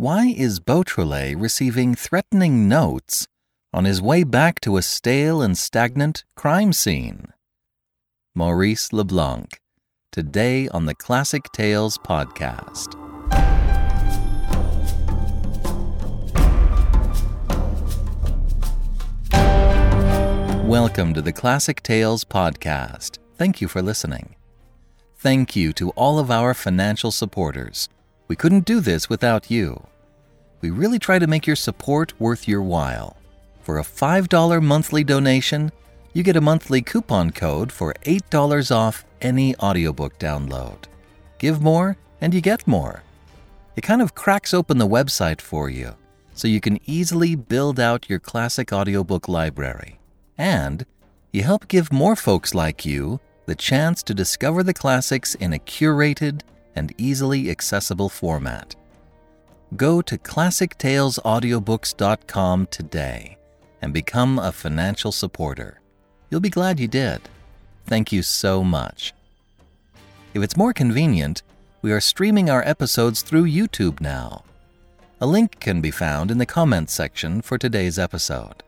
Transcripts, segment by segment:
Why is Beautrelet receiving threatening notes on his way back to a stale and stagnant crime scene? Maurice Leblanc, today on the Classic Tales podcast. Welcome to the Classic Tales podcast. Thank you for listening. Thank you to all of our financial supporters. We couldn't do this without you. We really try to make your support worth your while. For a $5 monthly donation, you get a monthly coupon code for $8 off any audiobook download. Give more, and you get more. It kind of cracks open the website for you, so you can easily build out your classic audiobook library. And you help give more folks like you the chance to discover the classics in a curated and easily accessible format. Go to classictalesaudiobooks.com today and become a financial supporter. You'll be glad you did. Thank you so much. If it's more convenient, we are streaming our episodes through YouTube now. A link can be found in the comments section for today's episode.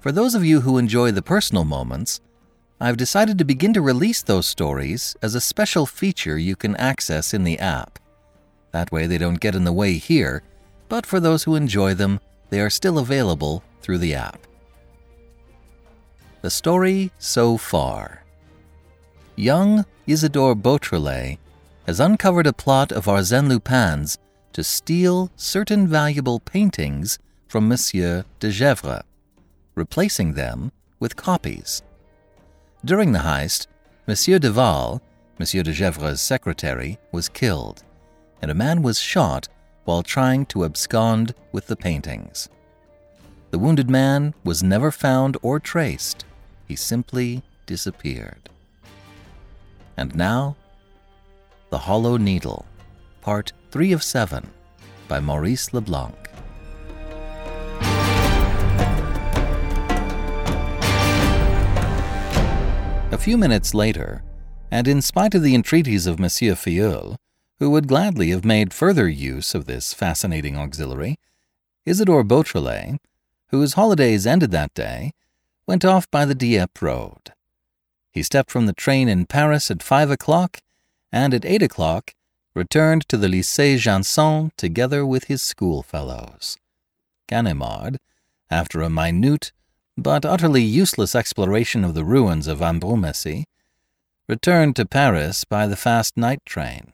For those of you who enjoy the personal moments, I've decided to begin to release those stories as a special feature you can access in the app. That way they don't get in the way here, but for those who enjoy them, they are still available through the app. The story so far. Young Isidore Beautrelet has uncovered a plot of Arsène Lupin's to steal certain valuable paintings from Monsieur de Gesvres replacing them with copies. During the heist, Monsieur Daval, Monsieur de Gesvres' secretary, was killed, and a man was shot while trying to abscond with the paintings. The wounded man was never found or traced. He simply disappeared. And now, The Hollow Needle, Part 3 of 7, by Maurice Leblanc. A few minutes later, and in spite of the entreaties of Monsieur Filleul, who would gladly have made further use of this fascinating auxiliary, Isidore Beautrelet, whose holidays ended that day, went off by the Dieppe road. He stepped from the train in Paris at five o'clock, and at eight o'clock returned to the Lycée Janson together with his schoolfellows. Ganimard, after a minute but utterly useless exploration of the ruins of Ambrumésy, returned to Paris by the fast night train.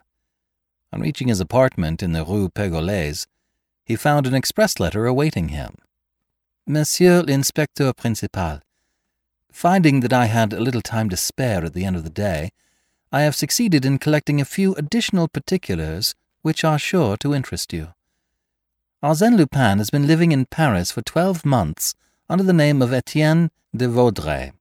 On reaching his apartment in the Rue Pergolese, he found an express letter awaiting him. Monsieur l'Inspecteur Principal, finding that I had a little time to spare at the end of the day, I have succeeded in collecting a few additional particulars which are sure to interest you. Arsène Lupin has been living in Paris for twelve months under the name of Etienne de Vaudrey.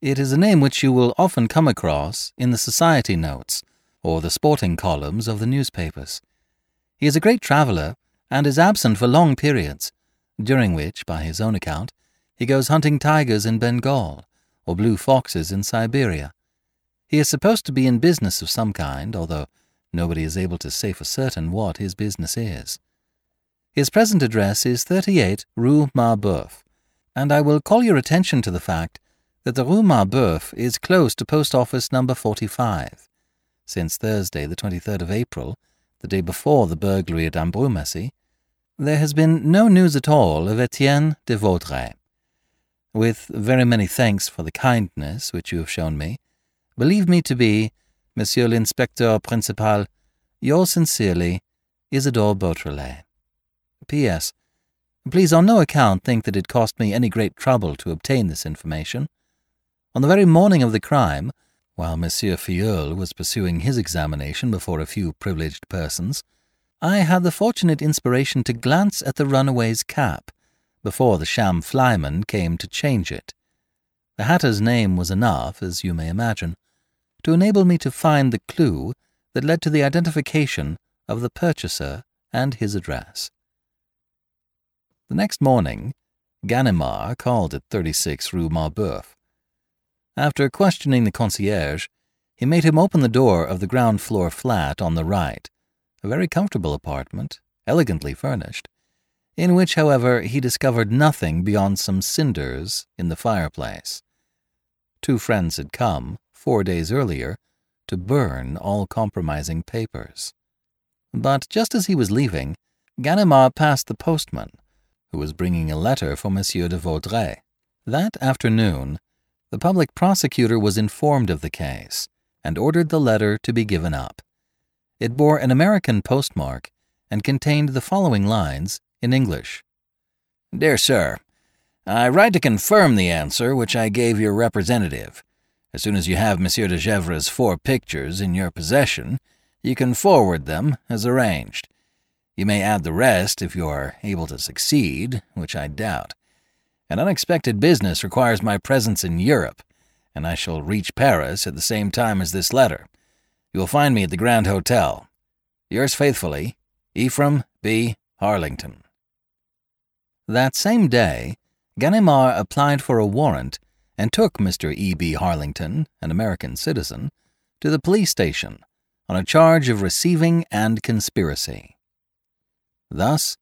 It is a name which you will often come across in the society notes or the sporting columns of the newspapers. He is a great traveller and is absent for long periods, during which, by his own account, he goes hunting tigers in Bengal or blue foxes in Siberia. He is supposed to be in business of some kind, although nobody is able to say for certain what his business is. His present address is 38 Rue Marbeuf, and I will call your attention to the fact that the Rue Marbeuf is close to Post Office number 45. Since Thursday, the 23rd of April, the day before the burglary at Ambrumésy, there has been no news at all of Etienne de Vaudrey. With very many thanks for the kindness which you have shown me, believe me to be, Monsieur l'Inspecteur Principal, yours sincerely, Isidore Beautrelet. P.S. Please on no account think that it cost me any great trouble to obtain this information. On the very morning of the crime, while Monsieur Filleul was pursuing his examination before a few privileged persons, I had the fortunate inspiration to glance at the runaway's cap before the sham flyman came to change it. The hatter's name was enough, as you may imagine, to enable me to find the clue that led to the identification of the purchaser and his address. The next morning, Ganimard called at 36 Rue Marbeuf. After questioning the concierge, he made him open the door of the ground floor flat on the right, a very comfortable apartment, elegantly furnished, in which, however, he discovered nothing beyond some cinders in the fireplace. Two friends had come, four days earlier, to burn all compromising papers. But just as he was leaving, Ganimard passed the postman, who was bringing a letter for Monsieur de Vaudreuil. That afternoon, the public prosecutor was informed of the case and ordered the letter to be given up. It bore an American postmark and contained the following lines in English Dear Sir, I write to confirm the answer which I gave your representative. As soon as you have Monsieur de Gesvres's four pictures in your possession, you can forward them as arranged. You may add the rest if you are able to succeed, which I doubt. An unexpected business requires my presence in Europe, and I shall reach Paris at the same time as this letter. You will find me at the Grand Hotel. Yours faithfully, Ephraim B. Harlington. That same day, Ganimard applied for a warrant and took Mr. E. B. Harlington, an American citizen, to the police station on a charge of receiving and conspiracy. Thus,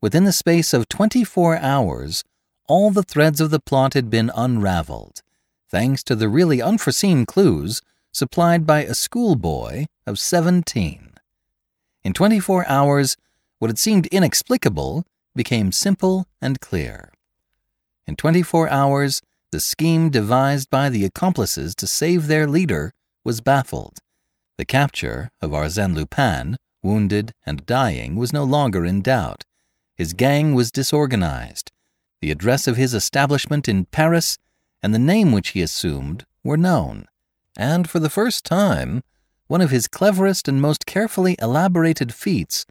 within the space of 24 hours, all the threads of the plot had been unraveled, thanks to the really unforeseen clues supplied by a schoolboy of 17. In 24 hours, what had seemed inexplicable became simple and clear. In 24 hours, the scheme devised by the accomplices to save their leader was baffled. The capture of Arsène Lupin, wounded and dying, was no longer in doubt. His gang was disorganized. The address of his establishment in Paris and the name which he assumed were known and for the first time, one of his cleverest and most carefully elaborated feats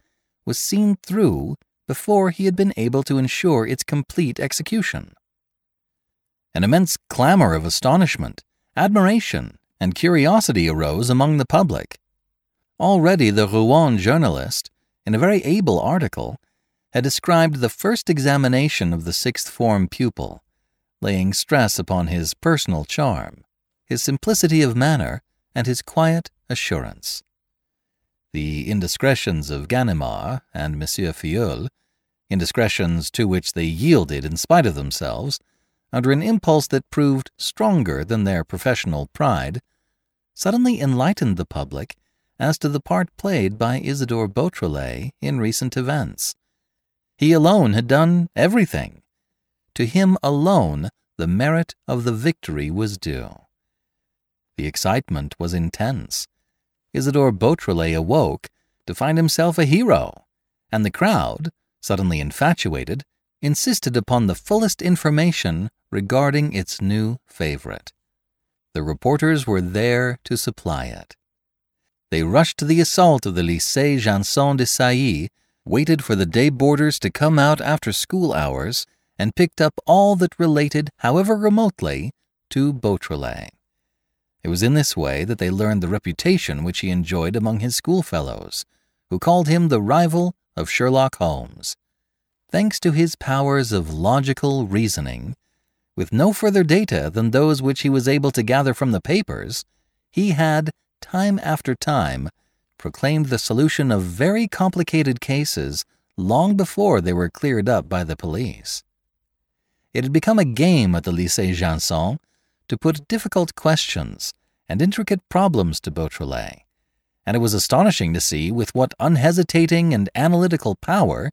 was seen through before he had been able to ensure its complete execution. An immense clamor of astonishment, admiration, and curiosity arose among the public. Already the Rouen journalist, in a very able article, had described the first examination of the sixth form pupil, laying stress upon his personal charm his simplicity of manner, and his quiet assurance. The indiscretions of Ganimard and Monsieur Filleul, indiscretions to which they yielded in spite of themselves, under an impulse that proved stronger than their professional pride, suddenly enlightened the public as to the part played by Isidore Beautrelet in recent events. He alone had done everything. To him alone the merit of the victory was due. The excitement was intense. Isidore Beautrelet awoke to find himself a hero, and the crowd, suddenly infatuated, insisted upon the fullest information regarding its new favorite. The reporters were there to supply it. They rushed to the assault of the Lycée Janson de Sailly, waited for the day boarders to come out after school hours, and picked up all that related, however remotely, to Beautrelet. It was in this way that they learned the reputation which he enjoyed among his schoolfellows, who called him the rival of Sherlock Holmes. Thanks to his powers of logical reasoning, with no further data than those which he was able to gather from the papers, he had, time after time, proclaimed the solution of very complicated cases long before they were cleared up by the police. It had become a game at the Lycée Janson to put difficult questions and intricate problems to Beautrelet, and it was astonishing to see with what unhesitating and analytical power,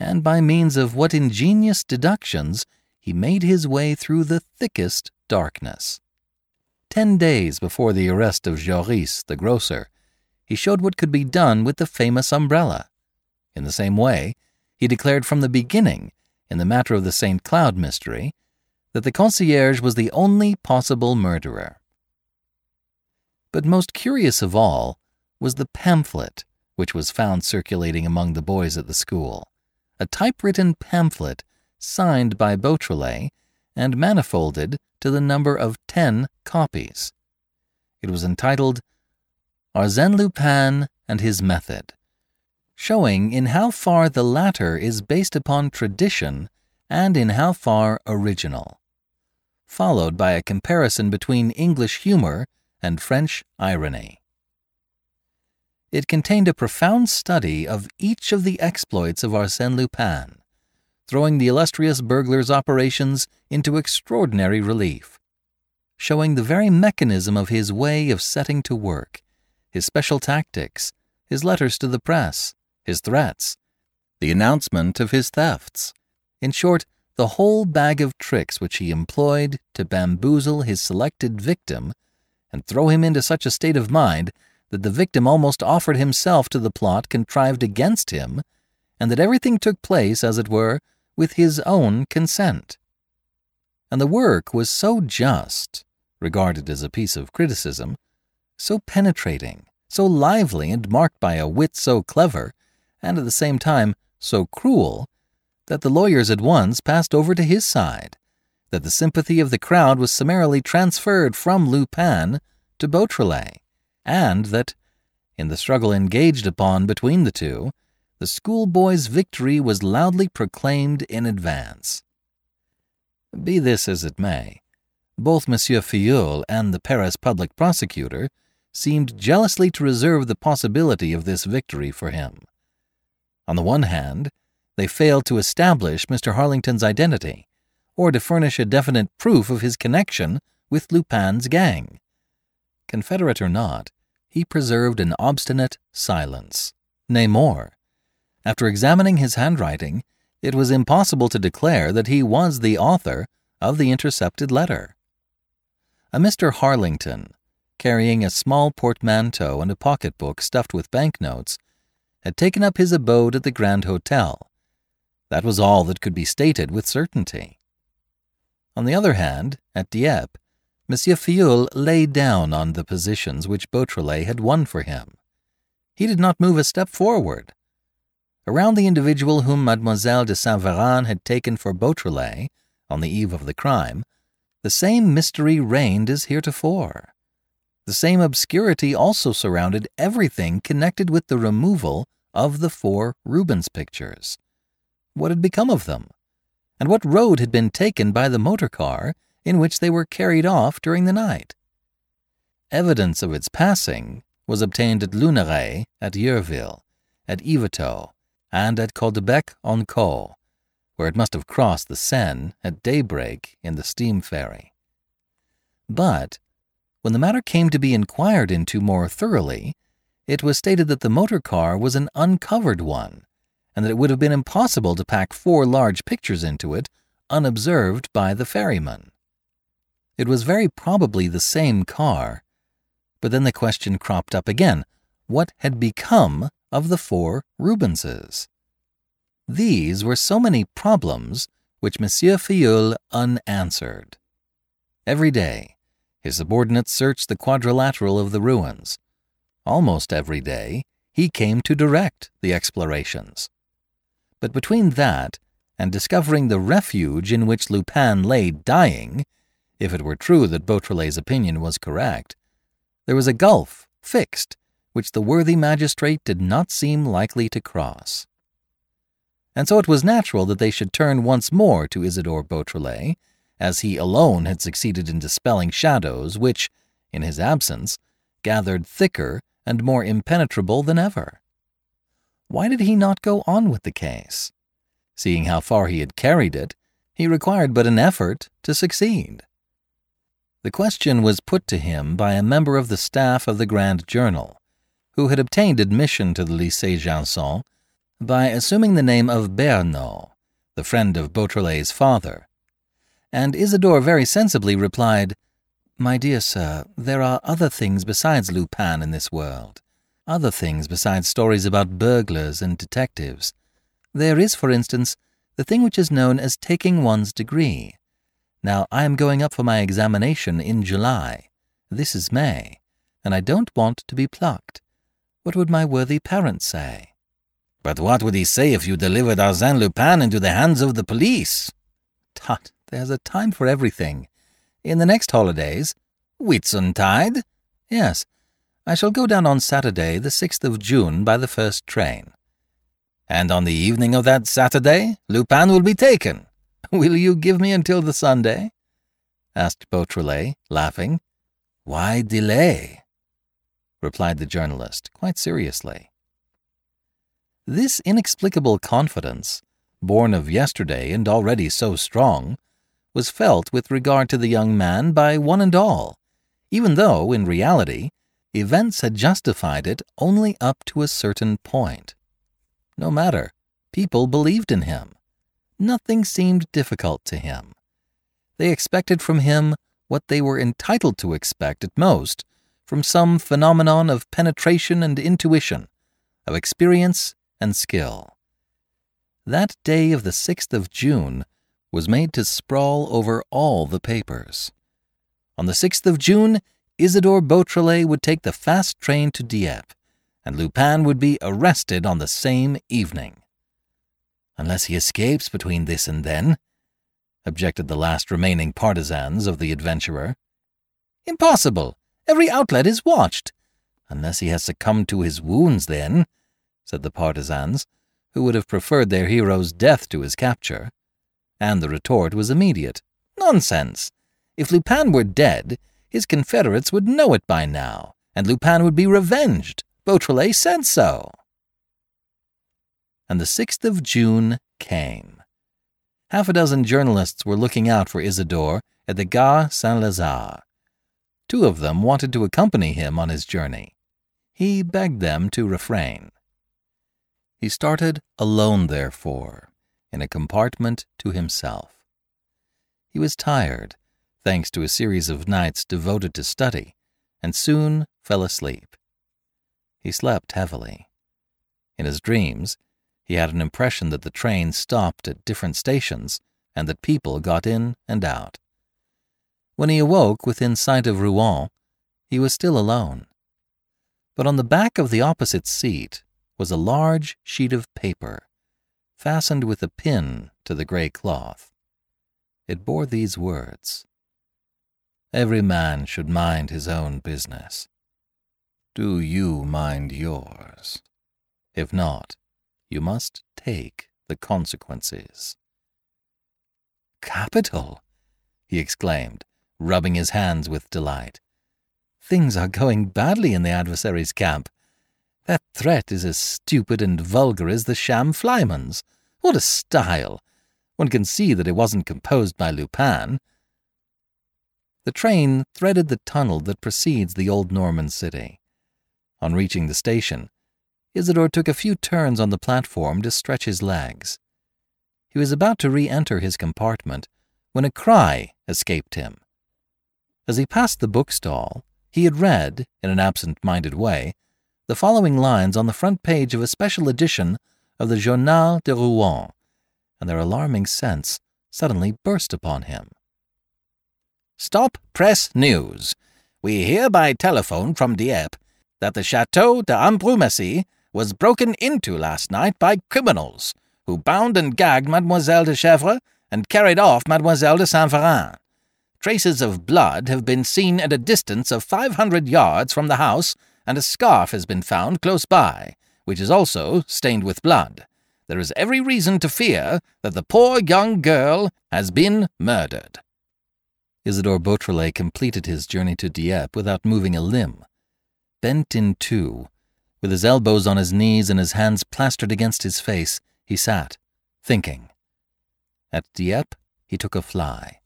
and by means of what ingenious deductions, he made his way through the thickest darkness. Ten days before the arrest of Joris, the grocer, he showed what could be done with the famous umbrella. In the same way, he declared from the beginning, in the matter of the St. Cloud mystery, that the concierge was the only possible murderer. But most curious of all was the pamphlet which was found circulating among the boys at the school, a typewritten pamphlet signed by Beautrelet and manifolded to the number of ten copies. It was entitled Arsène Lupin and His Method, showing in how far the latter is based upon tradition and in how far original, followed by a comparison between English humor and French irony. It contained a profound study of each of the exploits of Arsène Lupin, throwing the illustrious burglar's operations into extraordinary relief, showing the very mechanism of his way of setting to work, his special tactics, his letters to the press, his threats, the announcement of his thefts. In short, the whole bag of tricks which he employed to bamboozle his selected victim and throw him into such a state of mind that the victim almost offered himself to the plot contrived against him, and that everything took place, as it were, with his own consent. And the work was so just, regarded as a piece of criticism, so penetrating, so lively, and marked by a wit so clever, and at the same time so cruel, that the lawyers at once passed over to his side, that the sympathy of the crowd was summarily transferred from Lupin to Beautrelet, and that, in the struggle engaged upon between the two, the schoolboy's victory was loudly proclaimed in advance. Be this as it may, both Monsieur Filleul and the Paris public prosecutor seemed jealously to reserve the possibility of this victory for him. On the one hand, they failed to establish Mr. Harlington's identity, or to furnish a definite proof of his connection with Lupin's gang. Confederate or not, he preserved an obstinate silence. Nay, more. After examining his handwriting, it was impossible to declare that he was the author of the intercepted letter. A Mr. Harlington, carrying a small portmanteau and a pocketbook stuffed with banknotes, had taken up his abode at the Grand Hotel. That was all that could be stated with certainty. On the other hand, at Dieppe, Monsieur Filleul lay down on the positions which Beautrelet had won for him. He did not move a step forward. Around the individual whom Mademoiselle de Saint Véran had taken for Beautrelet on the eve of the crime, the same mystery reigned as heretofore. The same obscurity also surrounded everything connected with the removal of the four Rubens pictures. What had become of them? And what road had been taken by the motor car in which they were carried off during the night. Evidence of its passing was obtained at Luneray, at Yerville, at Yvetot, and at Caudebec en Caux, where it must have crossed the Seine at daybreak in the steam ferry. But when the matter came to be inquired into more thoroughly, it was stated that the motor car was an uncovered one, and that it would have been impossible to pack four large pictures into it unobserved by the ferryman. It was very probably the same car. But then the question cropped up again what had become of the four Rubenses? These were so many problems which Monsieur Filleul unanswered. Every day, his subordinates searched the quadrilateral of the ruins. Almost every day, he came to direct the explorations. But between that and discovering the refuge in which Lupin lay dying, if it were true that Beautrelet's opinion was correct, there was a gulf fixed which the worthy magistrate did not seem likely to cross. And so it was natural that they should turn once more to Isidore Beautrelet, as he alone had succeeded in dispelling shadows which, in his absence, gathered thicker and more impenetrable than ever. Why did he not go on with the case? Seeing how far he had carried it, he required but an effort to succeed. The question was put to him by a member of the staff of the Grand Journal, who had obtained admission to the Lycée Janson by assuming the name of Bernot, the friend of Beautrelet's father. And Isidore very sensibly replied, My dear sir, there are other things besides Lupin in this world, other things besides stories about burglars and detectives. There is, for instance, the thing which is known as taking one's degree. Now, I am going up for my examination in July. This is May, and I don't want to be plucked. What would my worthy parent say? But what would he say if you delivered Arsène Lupin into the hands of the police? Tut, there's a time for everything. In the next holidays. Whitsuntide? Yes. I shall go down on Saturday, the 6th of June, by the first train. And on the evening of that Saturday, Lupin will be taken. Will you give me until the Sunday? asked Beautrelet, laughing. Why delay? Replied the journalist, quite seriously. This inexplicable confidence, born of yesterday and already so strong, was felt with regard to the young man by one and all, even though, in reality, events had justified it only up to a certain point. No matter, people believed in him. Nothing seemed difficult to him. They expected from him what they were entitled to expect at most from some phenomenon of penetration and intuition, of experience and skill. That day of the 6th of June was made to sprawl over all the papers. On the 6th of June, Isidore Beautrelet would take the fast train to Dieppe, and Lupin would be arrested on the same evening. Unless he escapes between this and then, objected the last remaining partisans of the adventurer. Impossible! Every outlet is watched. Unless he has succumbed to his wounds, then, said the partisans, who would have preferred their hero's death to his capture. And the retort was immediate. Nonsense! If Lupin were dead, his confederates would know it by now, and Lupin would be revenged. Beautrelet said so. And the 6th of June came. Half a dozen journalists were looking out for Isidore at the Gare Saint Lazare. Two of them wanted to accompany him on his journey. He begged them to refrain. He started alone, therefore, in a compartment to himself. He was tired, thanks to a series of nights devoted to study, and soon fell asleep. He slept heavily. In his dreams, he had an impression that the train stopped at different stations and that people got in and out. When he awoke within sight of Rouen, he was still alone. But on the back of the opposite seat was a large sheet of paper, fastened with a pin to the grey cloth. It bore these words Every man should mind his own business. Do you mind yours? If not, you must take the consequences. Capital! he exclaimed, rubbing his hands with delight. Things are going badly in the adversary's camp. That threat is as stupid and vulgar as the sham flyman's. What a style! One can see that it wasn't composed by Lupin. The train threaded the tunnel that precedes the old Norman city. On reaching the station, Isidore took a few turns on the platform to stretch his legs. He was about to re enter his compartment when a cry escaped him. As he passed the bookstall, he had read, in an absent minded way, the following lines on the front page of a special edition of the Journal de Rouen, and their alarming sense suddenly burst upon him. Stop press news. We hear by telephone from Dieppe that the Chateau d'Ambrumésy was broken into last night by criminals who bound and gagged Mademoiselle de Gesvres and carried off Mademoiselle de Saint Véran. Traces of blood have been seen at a distance of 500 yards from the house, and a scarf has been found close by, which is also stained with blood. There is every reason to fear that the poor young girl has been murdered. Isidore Beautrelet completed his journey to Dieppe without moving a limb. Bent in two, with his elbows on his knees and his hands plastered against his face, he sat, thinking. At Dieppe, he took a fly.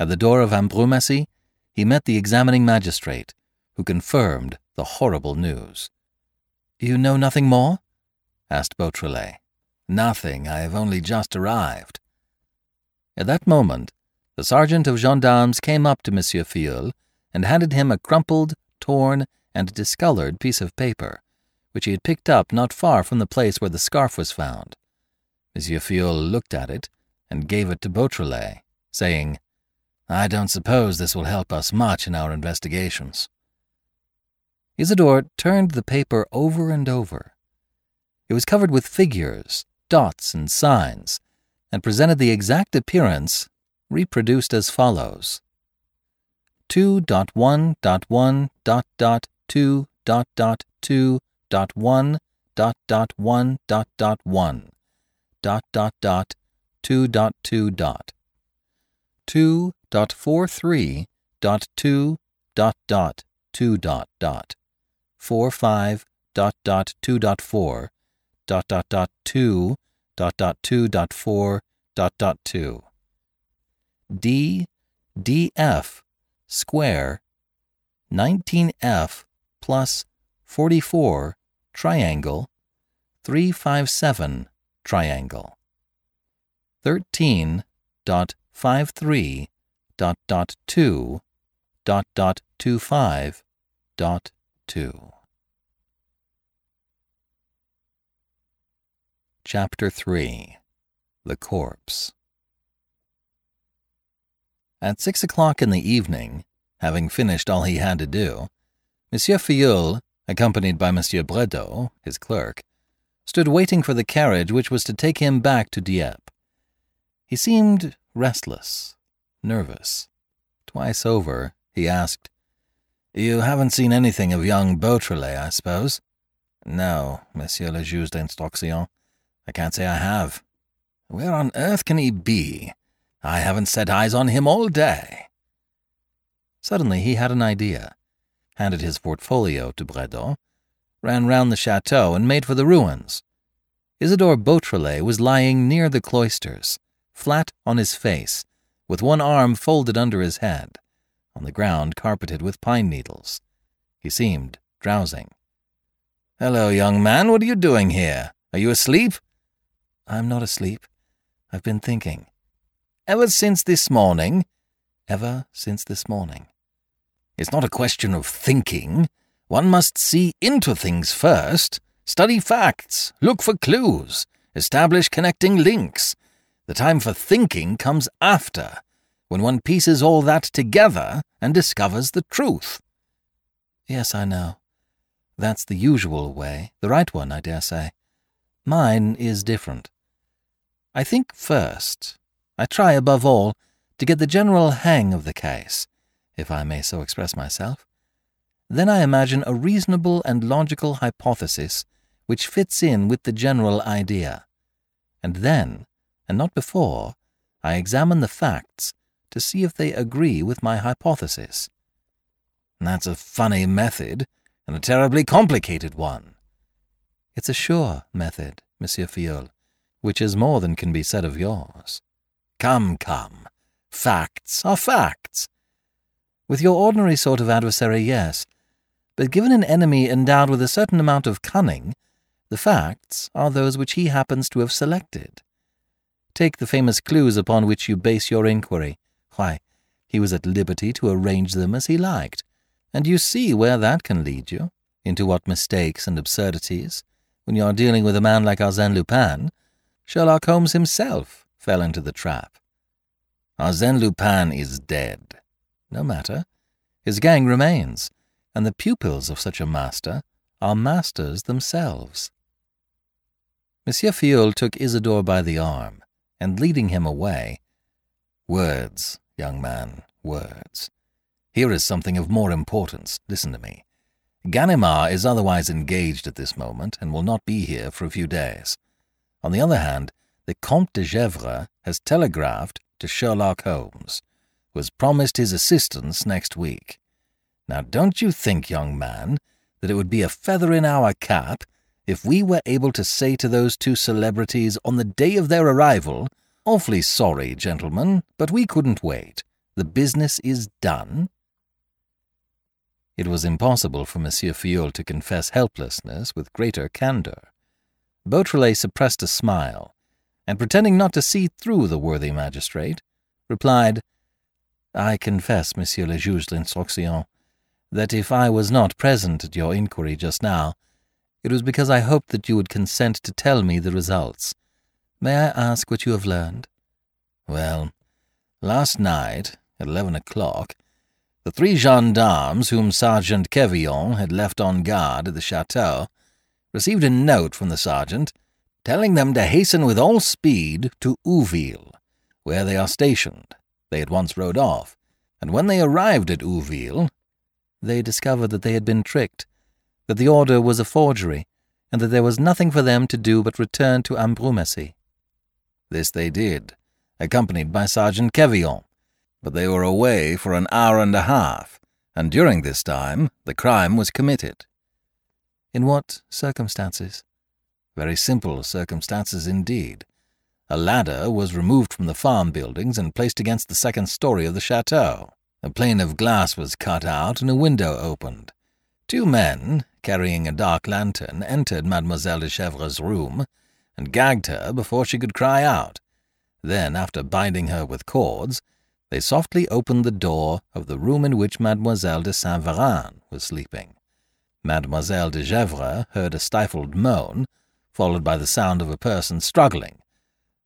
At the door of Ambrumésy, he met the examining magistrate, who confirmed the horrible news. You know nothing more? asked Beautrelet. Nothing. I have only just arrived. At that moment, the sergeant of gendarmes came up to Monsieur Filleul and handed him a crumpled, torn, and discolored piece of paper, which he had picked up not far from the place where the scarf was found. Monsieur Filleul looked at it and gave it to Beautrelet, saying, I don't suppose this will help us much in our investigations. Isidore turned the paper over and over. It was covered with figures, dots, and signs, and presented the exact appearance reproduced as follows 2.1.1 dot dot 2 dot dot 2 dot 1 dot dot 1 dot 1 dot dot dot 2 dot 2 dot dot 43 2 dot dot 2 dot dot 4 5 dot dot 2 dot 4 dot dot dot 2 dot dot 2 dot 4 dot dot 2 D DF square 19F plus 44 triangle 357 triangle 13 dot 53 dot dot 2 dot dot 25 dot 2 Chapter 3 The Corpse At six o'clock in the evening, having finished all he had to do, Monsieur Filleul, accompanied by Monsieur Brédoux, his clerk, stood waiting for the carriage which was to take him back to Dieppe. He seemed restless, nervous. Twice over, he asked, You haven't seen anything of young Beautrelet, I suppose? No, Monsieur le Juge d'Instruction. I can't say I have. Where on earth can he be? I haven't set eyes on him all day. Suddenly he had an idea, handed his portfolio to Brédoux, ran round the chateau, and made for the ruins. Isidore Beautrelet was lying near the cloisters, flat on his face, with one arm folded under his head, on the ground carpeted with pine needles. He seemed drowsing. Hello, young man, what are you doing here? Are you asleep? I'm not asleep. I've been thinking. Ever since this morning? Ever since this morning. It's not a question of thinking. One must see into things first, study facts, look for clues, establish connecting links. The time for thinking comes after, when one pieces all that together and discovers the truth. Yes, I know. That's the usual way, the right one, I dare say. Mine is different. I think first. I try, above all, to get the general hang of the case, if I may so express myself. Then I imagine a reasonable and logical hypothesis which fits in with the general idea. And then, and not before, I examine the facts to see if they agree with my hypothesis. That's a funny method, and a terribly complicated one. It's a sure method, Monsieur Filleul which is more than can be said of yours. Come, come. Facts are facts. With your ordinary sort of adversary, yes. But given an enemy endowed with a certain amount of cunning, the facts are those which he happens to have selected. Take the famous clues upon which you base your inquiry. Why, he was at liberty to arrange them as he liked, and you see where that can lead you, into what mistakes and absurdities, when you are dealing with a man like Arsène Lupin, Sherlock Holmes himself fell into the trap. Arsène Lupin is dead. No matter. His gang remains, and the pupils of such a master are masters themselves. Monsieur Filleul took Isidore by the arm, and leading him away, Words, young man, words. Here is something of more importance. Listen to me. Ganimard is otherwise engaged at this moment and will not be here for a few days. On the other hand, the Comte de Gesvres has telegraphed to Sherlock Holmes, who has promised his assistance next week. Now, don't you think, young man, that it would be a feather in our cap if we were able to say to those two celebrities on the day of their arrival, Awfully sorry, gentlemen, but we couldn't wait. The business is done? It was impossible for Monsieur Filleul to confess helplessness with greater candour. Beautrelet suppressed a smile, and pretending not to see through the worthy magistrate, replied, I confess, Monsieur le Juge d'Instruction, that if I was not present at your inquiry just now, it was because I hoped that you would consent to tell me the results. May I ask what you have learned? Well, last night, at eleven o'clock, The three gendarmes whom Sergeant Quevillon had left on guard at the chateau received a note from the sergeant telling them to hasten with all speed to Ouville, where they are stationed. They at once rode off, and when they arrived at Ouville, they discovered that they had been tricked, that the order was a forgery, and that there was nothing for them to do but return to Ambrumésy. This they did, accompanied by Sergeant Quevillon, but they were away for an hour and a half, and during this time the crime was committed. In what circumstances? Very simple circumstances indeed. A ladder was removed from the farm buildings and placed against the second story of the chateau. A pane of glass was cut out and a window opened. Two men, carrying a dark lantern, entered Mademoiselle de Gesvres's room and gagged her before she could cry out. Then, after binding her with cords, they softly opened the door of the room in which Mademoiselle de Saint Véran was sleeping. Mademoiselle de Gesvres heard a stifled moan, followed by the sound of a person struggling.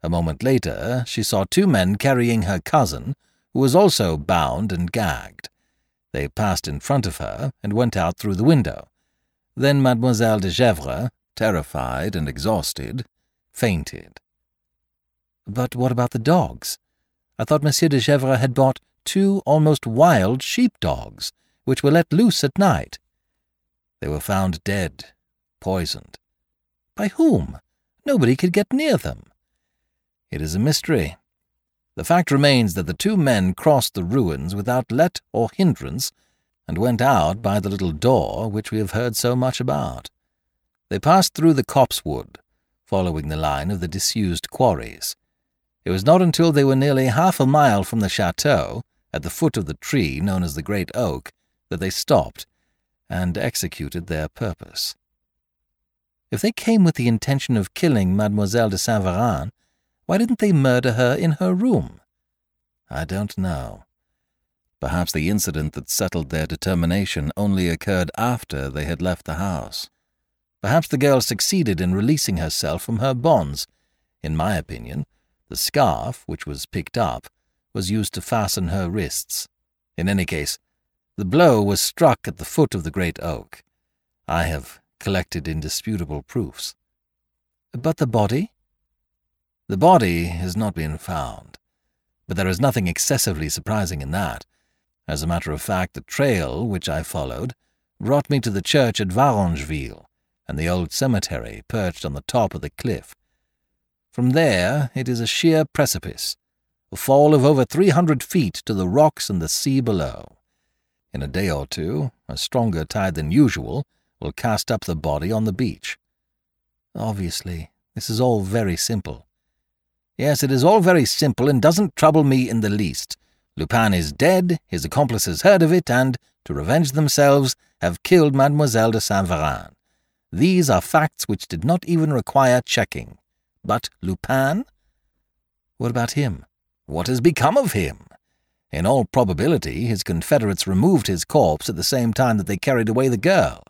A moment later, she saw two men carrying her cousin, who was also bound and gagged. They passed in front of her and went out through the window. Then Mademoiselle de Gesvres, terrified and exhausted, fainted. But what about the dogs? I thought Monsieur de Gesvres had bought two almost wild sheep-dogs, which were let loose at night. They were found dead, poisoned. By whom? Nobody could get near them. It is a mystery. The fact remains that the two men crossed the ruins without let or hindrance and went out by the little door which we have heard so much about. They passed through the copsewood, following the line of the disused quarries. It was not until they were nearly half a mile from the chateau, at the foot of the tree known as the Great Oak, that they stopped and executed their purpose. If they came with the intention of killing Mademoiselle de Saint Véran, why didn't they murder her in her room? I don't know. Perhaps the incident that settled their determination only occurred after they had left the house. Perhaps the girl succeeded in releasing herself from her bonds. In my opinion, the scarf, which was picked up, was used to fasten her wrists. In any case, the blow was struck at the foot of the great oak. I have collected indisputable proofs. But the body? The body has not been found. But there is nothing excessively surprising in that. As a matter of fact, the trail which I followed brought me to the church at Varengeville and the old cemetery perched on the top of the cliff. From there it is a sheer precipice, a fall of over three hundred feet to the rocks and the sea below. In a day or two, a stronger tide than usual will cast up the body on the beach. Obviously, this is all very simple. Yes, it is all very simple and doesn't trouble me in the least. Lupin is dead, his accomplices heard of it, and, to revenge themselves, have killed Mademoiselle de Saint Véran. These are facts which did not even require checking. But Lupin? What about him? What has become of him? In all probability, his confederates removed his corpse at the same time that they carried away the girl.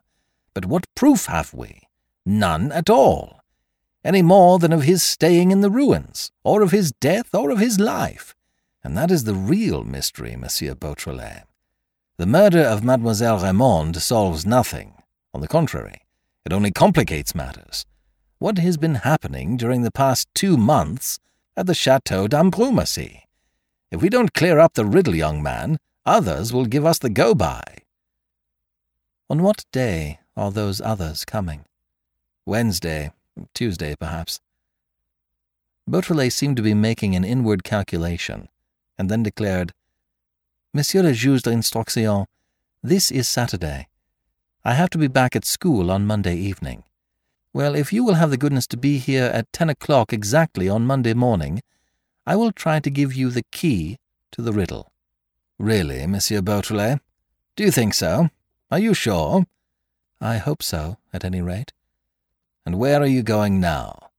But what proof have we? None at all. Any more than of his staying in the ruins, or of his death, or of his life. And that is the real mystery, Monsieur Beautrelet. The murder of Mademoiselle Raymonde solves nothing. On the contrary, it only complicates matters. What has been happening during the past two months at the Chateau d'Ambrumésy? If we don't clear up the riddle, young man, others will give us the go-by. On what day are those others coming? Wednesday, Tuesday, perhaps. Beautrelet seemed to be making an inward calculation, and then declared, Monsieur le juge d'instruction, this is Saturday. I have to be back at school on Monday evening. Well, if you will have the goodness to be here at ten o'clock exactly on Monday morning, I will try to give you the key to the riddle. Really, Monsieur Beautrelet? Do you think so? Are you sure? I hope so, at any rate. And where are you going now?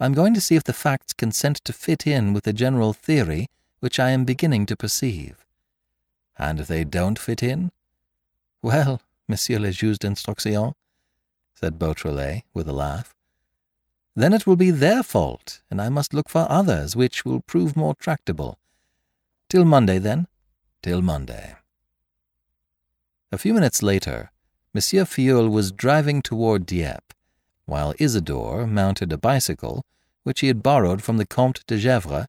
I'm going to see if the facts consent to fit in with the general theory which I am beginning to perceive. And if they don't fit in? Well, Monsieur le Juge d'Instruction, said Beautrelet with a laugh, then it will be their fault, and I must look for others which will prove more tractable. Till Monday, then? Till Monday. A few minutes later, Monsieur Filleul was driving toward Dieppe, while Isidore mounted a bicycle which he had borrowed from the Comte de Gesvres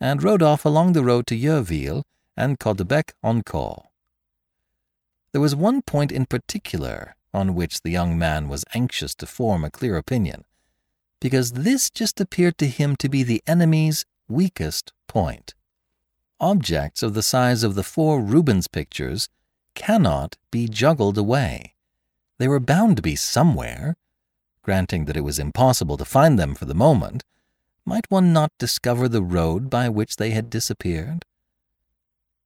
and rode off along the road to Yerville and Caudebec en Caux. There was one point in particular on which the young man was anxious to form a clear opinion, because this just appeared to him to be the enemy's weakest point. Objects of the size of the four Rubens pictures cannot be juggled away. They were bound to be somewhere. Granting that it was impossible to find them for the moment, might one not discover the road by which they had disappeared?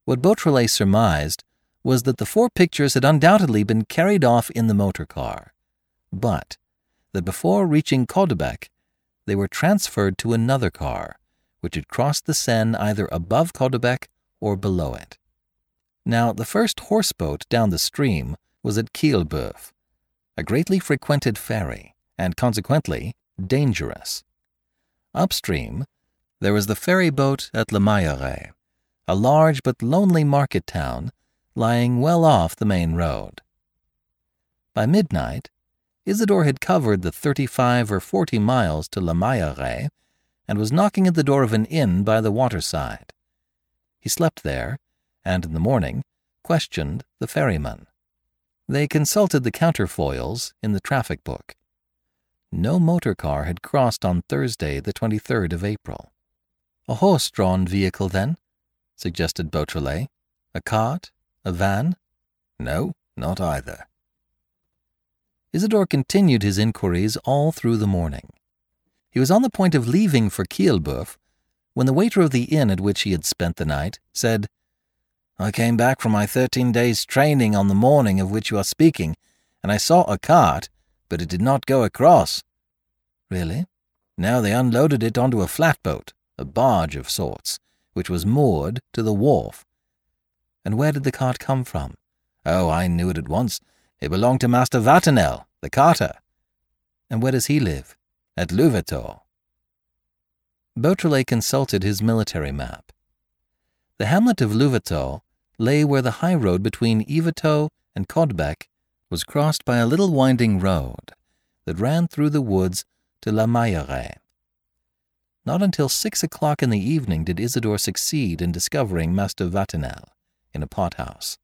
What Beautrelet surmised was that the four pictures had undoubtedly been carried off in the motor car, but that before reaching Caudebec, they were transferred to another car, which had crossed the Seine either above Caudebec or below it. Now, the first horseboat down the stream was at Quillebeuf, a greatly frequented ferry, and consequently dangerous. Upstream, there was the ferry boat at Le Mailleraie, a large but lonely market town lying well off the main road. By midnight, Isidore had covered the 35 or 40 miles to Le Mailleraie and was knocking at the door of an inn by the waterside. He slept there, and in the morning questioned the ferryman. They consulted the counterfoils in the traffic book. No motor car had crossed on Thursday, the 23rd of April. A horse drawn vehicle, then? suggested Beautrelet. A cart? A van? No, not either. Isidore continued his inquiries all through the morning. He was on the point of leaving for Quillebeuf when the waiter of the inn at which he had spent the night said, I came back from my thirteen days' training on the morning of which you are speaking, and I saw a cart, but it did not go across. Really? Now they unloaded it onto a flatboat, a barge of sorts, which was moored to the wharf. And where did the cart come from? Oh, I knew it at once. It belonged to Master Vatinel, the carter. And where does he live? At Louvetot. Beautrelet consulted his military map. The hamlet of Louvetot lay where the high road between Yvetot and Caudebec was crossed by a little winding road that ran through the woods to La Mailleraie. Not until six o'clock in the evening did Isidore succeed in discovering Master Vatinel in a pothouse.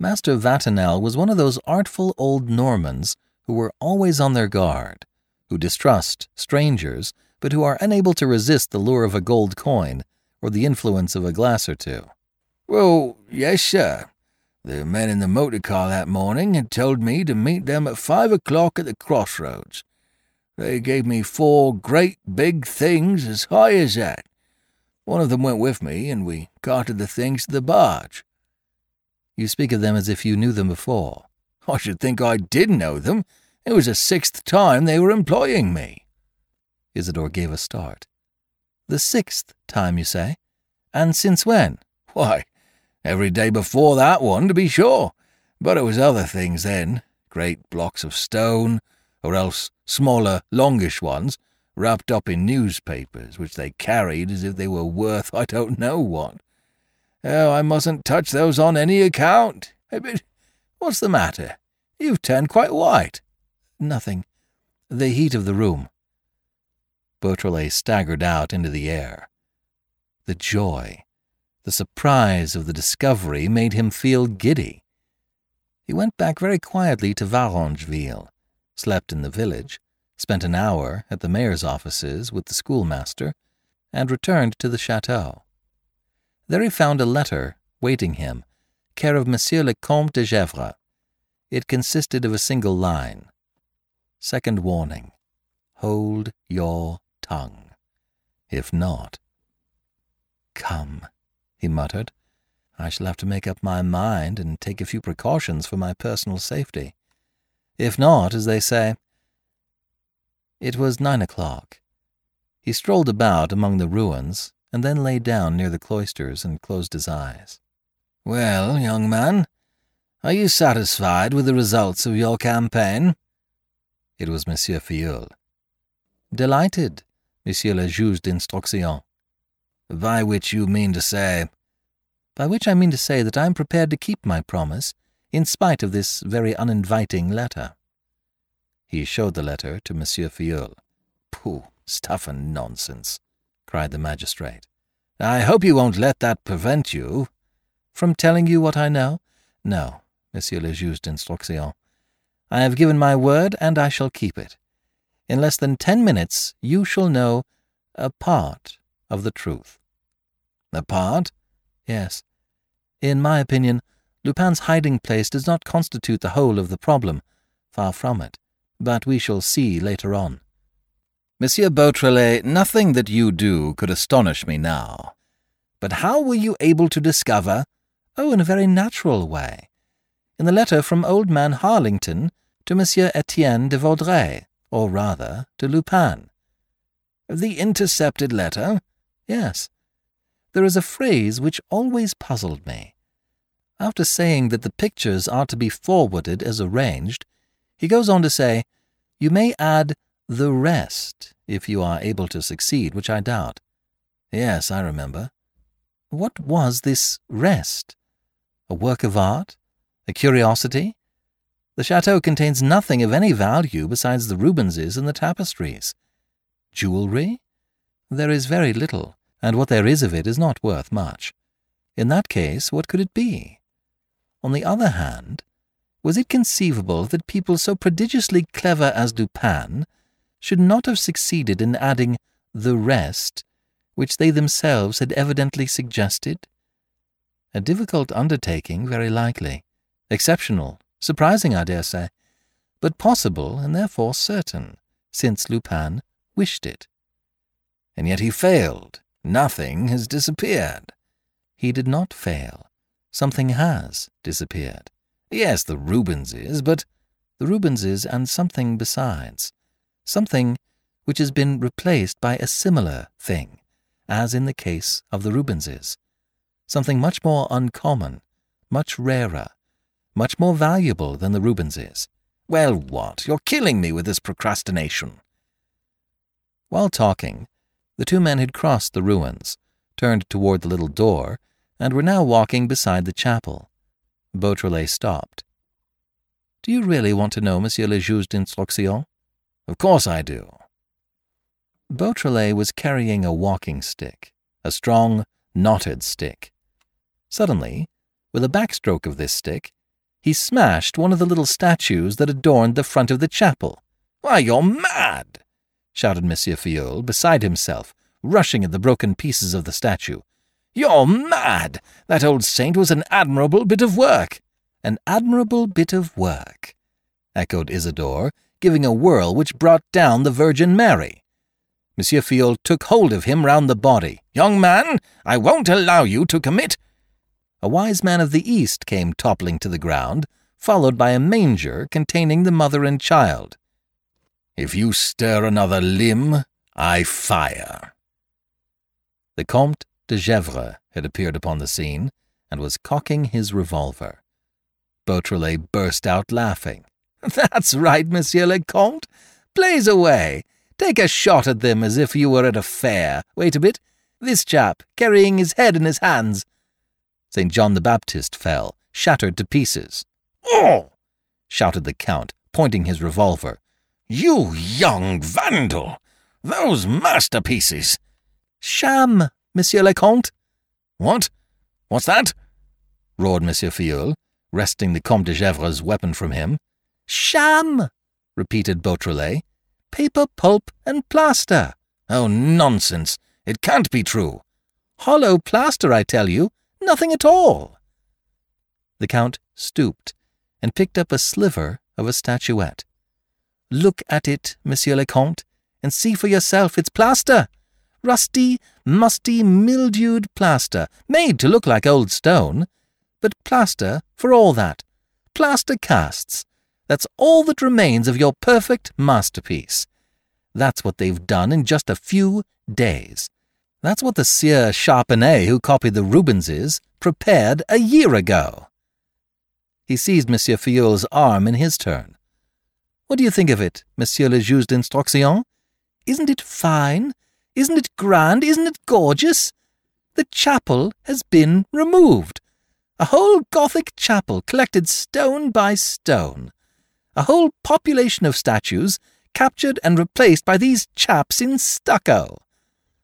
Master Vatinel was one of those artful old Normans who were always on their guard, who distrust strangers, but who are unable to resist the lure of a gold coin or the influence of a glass or two. Well, yes, sir. The men in the motor car that morning had told me to meet them at five o'clock at the crossroads. They gave me four great big things as high as that. One of them went with me, and we carted the things to the barge. You speak of them as if you knew them before. I should think I did know them. It was the sixth time they were employing me. Isidore gave a start. The sixth time, you say? And since when? Why, Every day before that one, to be sure. But it was other things then great blocks of stone, or else smaller, longish ones, wrapped up in newspapers, which they carried as if they were worth I don't know what. Oh, I mustn't touch those on any account. Eh, but what's the matter? You've turned quite white. Nothing. The heat of the room. Beautrelet staggered out into the air. The joy, the surprise of the discovery made him feel giddy. He went back very quietly to Varengeville, slept in the village, spent an hour at the mayor's offices with the schoolmaster, and returned to the chateau. There he found a letter waiting him, care of Monsieur le Comte de Gesvres. It consisted of a single line. Second warning. Hold your tongue. If not, come he muttered. I shall have to make up my mind and take a few precautions for my personal safety. If not, as they say. It was nine o'clock. He strolled about among the ruins and then lay down near the cloisters and closed his eyes. Well, young man, are you satisfied with the results of your campaign? It was Monsieur Filleul. Delighted, Monsieur le Juge d'Instruction. By which you mean to say? By which I mean to say that I am prepared to keep my promise in spite of this very uninviting letter. He showed the letter to Monsieur Filleul. Pooh, stuff and nonsense, cried the magistrate. I hope you won't let that prevent you. From telling you what I know? No, Monsieur le Juge d'Instruction. I have given my word, and I shall keep it. In less than ten minutes you shall know a part of the truth. A part? Yes. In my opinion, Lupin's hiding place does not constitute the whole of the problem. Far from it. But we shall see later on. Monsieur Beautrelet, nothing that you do could astonish me now. But how were you able to discover? Oh, in a very natural way. In the letter from old man Harlington to Monsieur Etienne de Vaudreix, or rather, to Lupin. The intercepted letter? Yes. There is a phrase which always puzzled me. After saying that the pictures are to be forwarded as arranged, he goes on to say, You may add the rest, if you are able to succeed, which I doubt. Yes, I remember. What was this rest? A work of art? A curiosity? The chateau contains nothing of any value besides the Rubenses and the tapestries. Jewelry? There is very little, and what there is of it is not worth much. In that case, what could it be? On the other hand, was it conceivable that people so prodigiously clever as Lupin should not have succeeded in adding the rest, which they themselves had evidently suggested? A difficult undertaking, very likely. Exceptional, surprising, I dare say, but possible and therefore certain, since Lupin wished it. And yet he failed. Nothing has disappeared. He did not fail. Something has disappeared. Yes, the Rubenses, but the Rubenses and something besides something which has been replaced by a similar thing, as in the case of the Rubenses, something much more uncommon, much rarer, much more valuable than the Rubenses. Well, what? You're killing me with this procrastination. While talking, the two men had crossed the ruins, turned toward the little door, and were now walking beside the chapel. Beautrelet stopped. Do you really want to know, Monsieur le Juge d'Instruction? Of course I do. Beautrelet was carrying a walking stick, a strong, knotted stick. Suddenly, with a backstroke of this stick, he smashed one of the little statues that adorned the front of the chapel. Why, you're mad! Shouted Monsieur Filleul, beside himself, rushing at the broken pieces of the statue. You're mad! That old saint was an admirable bit of work. An admirable bit of work, echoed Isidore, giving a whirl which brought down the Virgin Mary. Monsieur Filleul took hold of him round the body. Young man, I won't allow you to commit. A wise man of the East came toppling to the ground, followed by a manger containing the mother and child. If you stir another limb, I fire. The Comte de Gesvres had appeared upon the scene and was cocking his revolver. Beautrelet burst out laughing. That's right, Monsieur le Comte. Blaze away. Take a shot at them as if you were at a fair. Wait a bit. This chap, carrying his head in his hands. St. John the Baptist fell, shattered to pieces. Oh! shouted the Count, pointing his revolver. You young vandal! Those masterpieces! Sham, Monsieur le Comte! What? What's that? roared Monsieur Filleul, wresting the Comte de Gesvres' weapon from him. Sham! repeated Beautrelet. Paper, pulp, and plaster. Oh, nonsense! It can't be true. Hollow plaster, I tell you. Nothing at all. The Count stooped and picked up a sliver of a statuette. Look at it, Monsieur le Comte, and see for yourself it's plaster. Rusty, musty, mildewed plaster, made to look like old stone. But plaster for all that. Plaster casts, that's all that remains of your perfect masterpiece. That's what they've done in just a few days. That's what the Sieur Charpenais, who copied the Rubenses, prepared a year ago. He seized Monsieur Filleul's arm in his turn. What do you think of it, Monsieur le Juge d'Instruction? Isn't it fine? Isn't it grand? Isn't it gorgeous? The chapel has been removed. A whole Gothic chapel collected stone by stone. A whole population of statues captured and replaced by these chaps in stucco.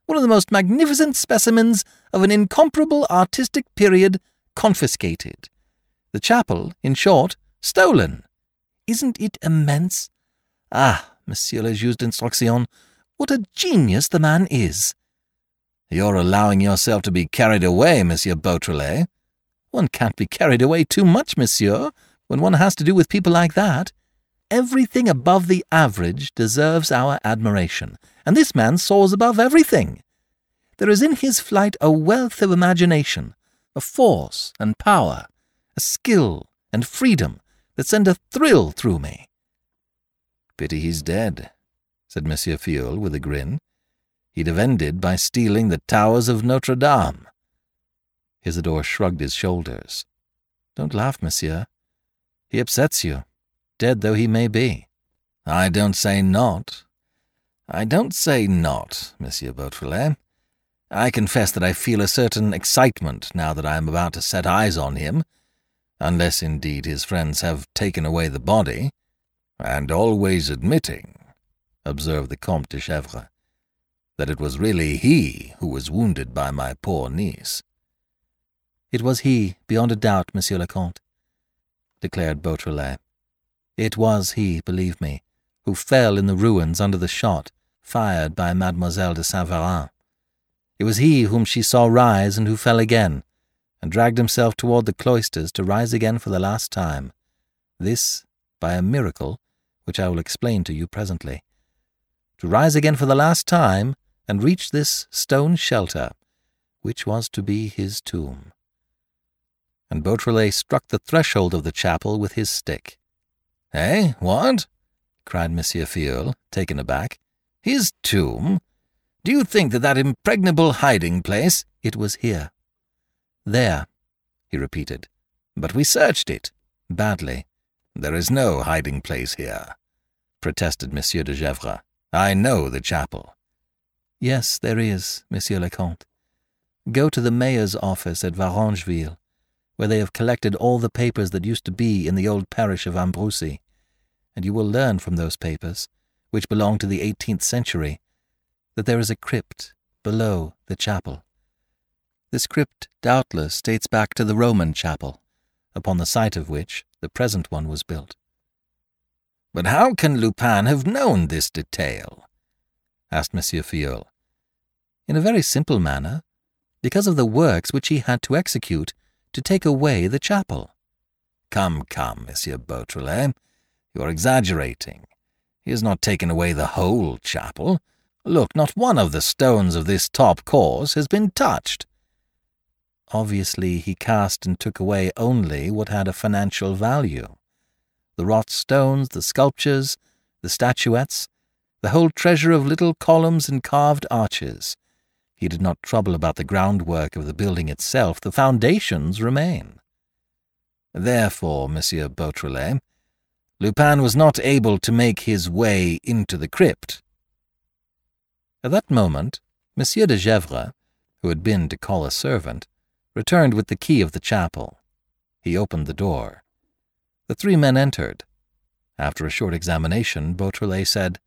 One of the most magnificent specimens of an incomparable artistic period confiscated. The chapel, in short, stolen. Isn't it immense? Ah, Monsieur le Juge d'Instruction, what a genius the man is! You're allowing yourself to be carried away, Monsieur Beautrelet. One can't be carried away too much, monsieur, when one has to do with people like that. Everything above the average deserves our admiration, and this man soars above everything. There is in his flight a wealth of imagination, a force and power, a skill and freedom that send a thrill through me. Pity he's dead, said Monsieur Filleul with a grin. He'd have ended by stealing the towers of Notre Dame. Isidore shrugged his shoulders. Don't laugh, monsieur. He upsets you, dead though he may be. I don't say not. I don't say not, Monsieur Beautrelet. I confess that I feel a certain excitement now that I am about to set eyes on him, unless indeed his friends have taken away the body, and always admitting, observed the Comte de Gesvres, that it was really he who was wounded by my poor niece. It was he, beyond a doubt, Monsieur le Comte, declared Beautrelet. It was he, believe me, who fell in the ruins under the shot fired by Mademoiselle de Saint Véran. It was he whom she saw rise and who fell again, and dragged himself toward the cloisters to rise again for the last time. This by a miracle, which I will explain to you presently. To rise again for the last time and reach this stone shelter, which was to be his tomb. And Beautrelet struck the threshold of the chapel with his stick. Eh, what? cried Monsieur Filleul, taken aback. His tomb? Do you think that that impregnable hiding place... It was here. There, he repeated. But we searched it. Badly. There is no hiding place here, protested Monsieur de Gesvres. I know the chapel. Yes, there is, Monsieur le Comte. Go to the mayor's office at Varengeville, where they have collected all the papers that used to be in the old parish of Ambrumésy, and you will learn from those papers, which belong to the eighteenth century, that there is a crypt below the chapel. This crypt doubtless dates back to the Roman chapel, upon the site of which the present one was built. But how can Lupin have known this detail? asked Monsieur Filleul. In a very simple manner, because of the works which he had to execute to take away the chapel. Come, come, Monsieur Beautrelet, you are exaggerating. He has not taken away the whole chapel. Look, not one of the stones of this top course has been touched. Obviously, he cast and took away only what had a financial value. The wrought stones, the sculptures, the statuettes, the whole treasure of little columns and carved arches. He did not trouble about the groundwork of the building itself. The foundations remain. Therefore, Monsieur Beautrelet, Lupin was not able to make his way into the crypt. At that moment, Monsieur de Gesvres, who had been to call a servant, returned with the key of the chapel. He opened the door. The three men entered. After a short examination, Beautrelet said,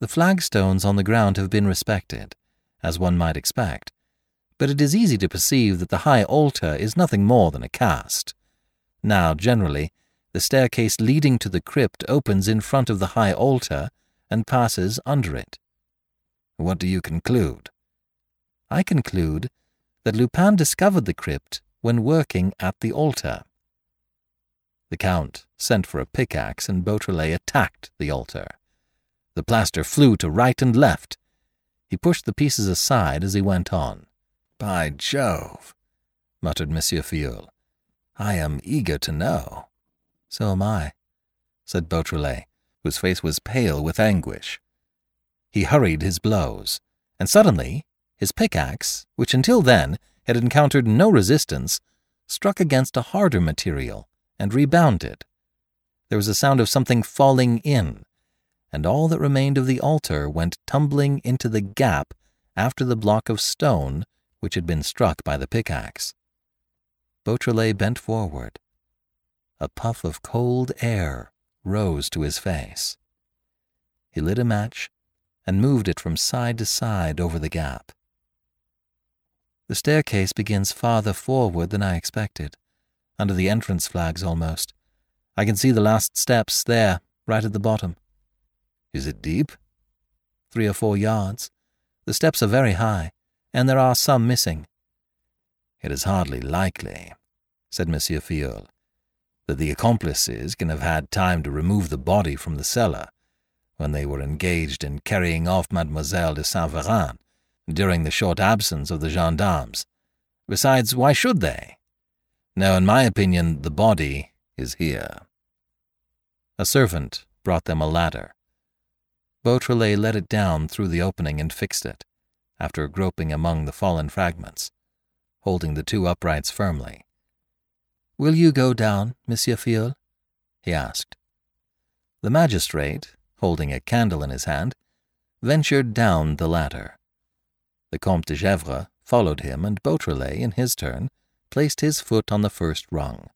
The flagstones on the ground have been respected, as one might expect, but it is easy to perceive that the high altar is nothing more than a cast. Now, generally, the staircase leading to the crypt opens in front of the high altar and passes under it. What do you conclude? I conclude that Lupin discovered the crypt when working at the altar. The Count sent for a pickaxe and Beautrelet attacked the altar. The plaster flew to right and left. He pushed the pieces aside as he went on. By Jove, muttered Monsieur Filleul. I am eager to know. So am I, said Beautrelet, whose face was pale with anguish. He hurried his blows, and suddenly his pickaxe, which until then had encountered no resistance, struck against a harder material and rebounded. There was a sound of something falling in, and all that remained of the altar went tumbling into the gap after the block of stone which had been struck by the pickaxe. Beautrelet bent forward. A puff of cold air rose to his face. He lit a match and moved it from side to side over the gap. The staircase begins farther forward than I expected, under the entrance flags almost. I can see the last steps there, right at the bottom. Is it deep? Three or four yards. The steps are very high, and there are some missing. It is hardly likely, said Monsieur Filleul, that the accomplices can have had time to remove the body from the cellar when they were engaged in carrying off Mademoiselle de Saint Véran during the short absence of the gendarmes. Besides, why should they? No, in my opinion, the body is here. A servant brought them a ladder. Beautrelet let it down through the opening and fixed it, after groping among the fallen fragments, holding the two uprights firmly. Will you go down, Monsieur Filleul? he asked. The magistrate, holding a candle in his hand, ventured down the ladder. The Comte de Gesvres followed him, and Beautrelet, in his turn, placed his foot on the first rung.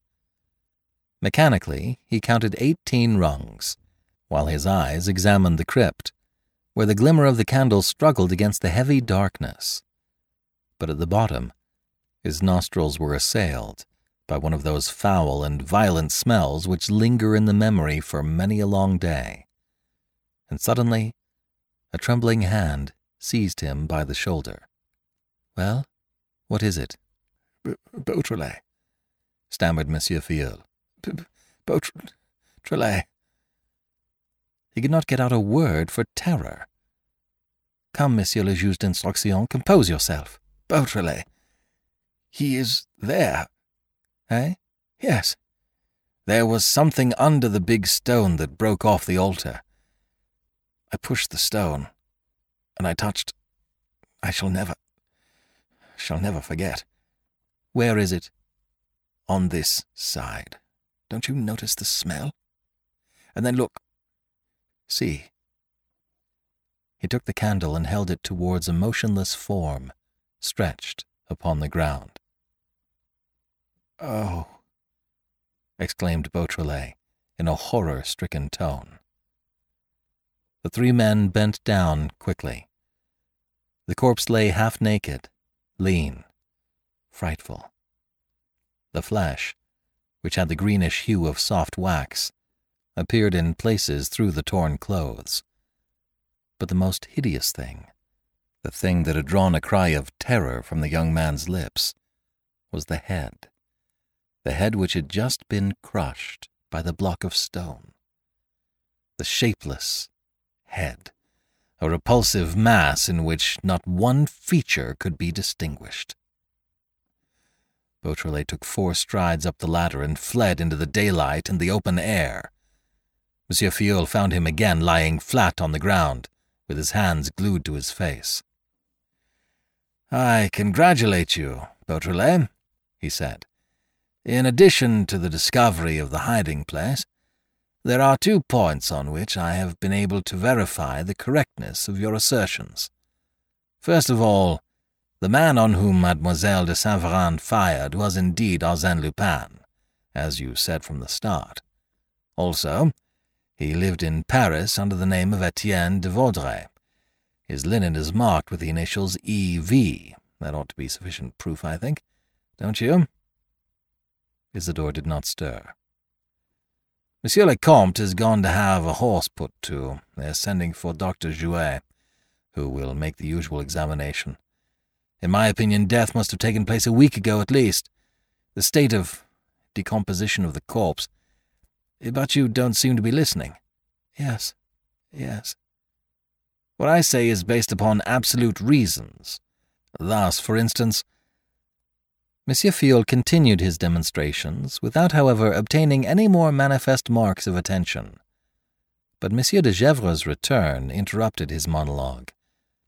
Mechanically, he counted eighteen rungs, while his eyes examined the crypt, where the glimmer of the candle struggled against the heavy darkness. But at the bottom, his nostrils were assailed by one of those foul and violent smells which linger in the memory for many a long day. And suddenly, a trembling hand seized him by the shoulder. Well, what is it? B- Beautrelet, stammered Monsieur Filleul. Beautrelet. He could not get out a word for terror. Come, Monsieur le Juge d'Instruction, compose yourself. Beautrelet. He is there. Eh? Yes. There was something under the big stone that broke off the altar. I pushed the stone and I touched. I shall never, shall never forget. Where is it? On this side. Don't you notice the smell? And then look. See. He took the candle and held it towards a motionless form stretched upon the ground. Oh, exclaimed Beautrelet in a horror stricken tone. The three men bent down quickly. The corpse lay half naked, lean, frightful. The flesh, which had the greenish hue of soft wax, appeared in places through the torn clothes. But the most hideous thing, the thing that had drawn a cry of terror from the young man's lips, was the head, the head which had just been crushed by the block of stone. The shapeless head a repulsive mass in which not one feature could be distinguished. Beautrelet took four strides up the ladder and fled into the daylight and the open air. Monsieur Filleul found him again lying flat on the ground, with his hands glued to his face. I congratulate you, Beautrelet, he said. In addition to the discovery of the hiding place, there are two points on which I have been able to verify the correctness of your assertions. First of all, the man on whom Mademoiselle de Saint Véran fired was indeed Arsène Lupin, as you said from the start. Also, he lived in Paris under the name of Etienne de Vaudreix. His linen is marked with the initials E.V. That ought to be sufficient proof, I think. Don't you? Isidore did not stir. Monsieur le Comte has gone to have a horse put to. They're sending for Dr. Jouet, who will make the usual examination. In my opinion, death must have taken place a week ago at least. The state of decomposition of the corpse. But you don't seem to be listening. Yes, yes. What I say is based upon absolute reasons. Thus, for instance, Monsieur Filleul continued his demonstrations, without, however, obtaining any more manifest marks of attention. But Monsieur de Gesvres' return interrupted his monologue.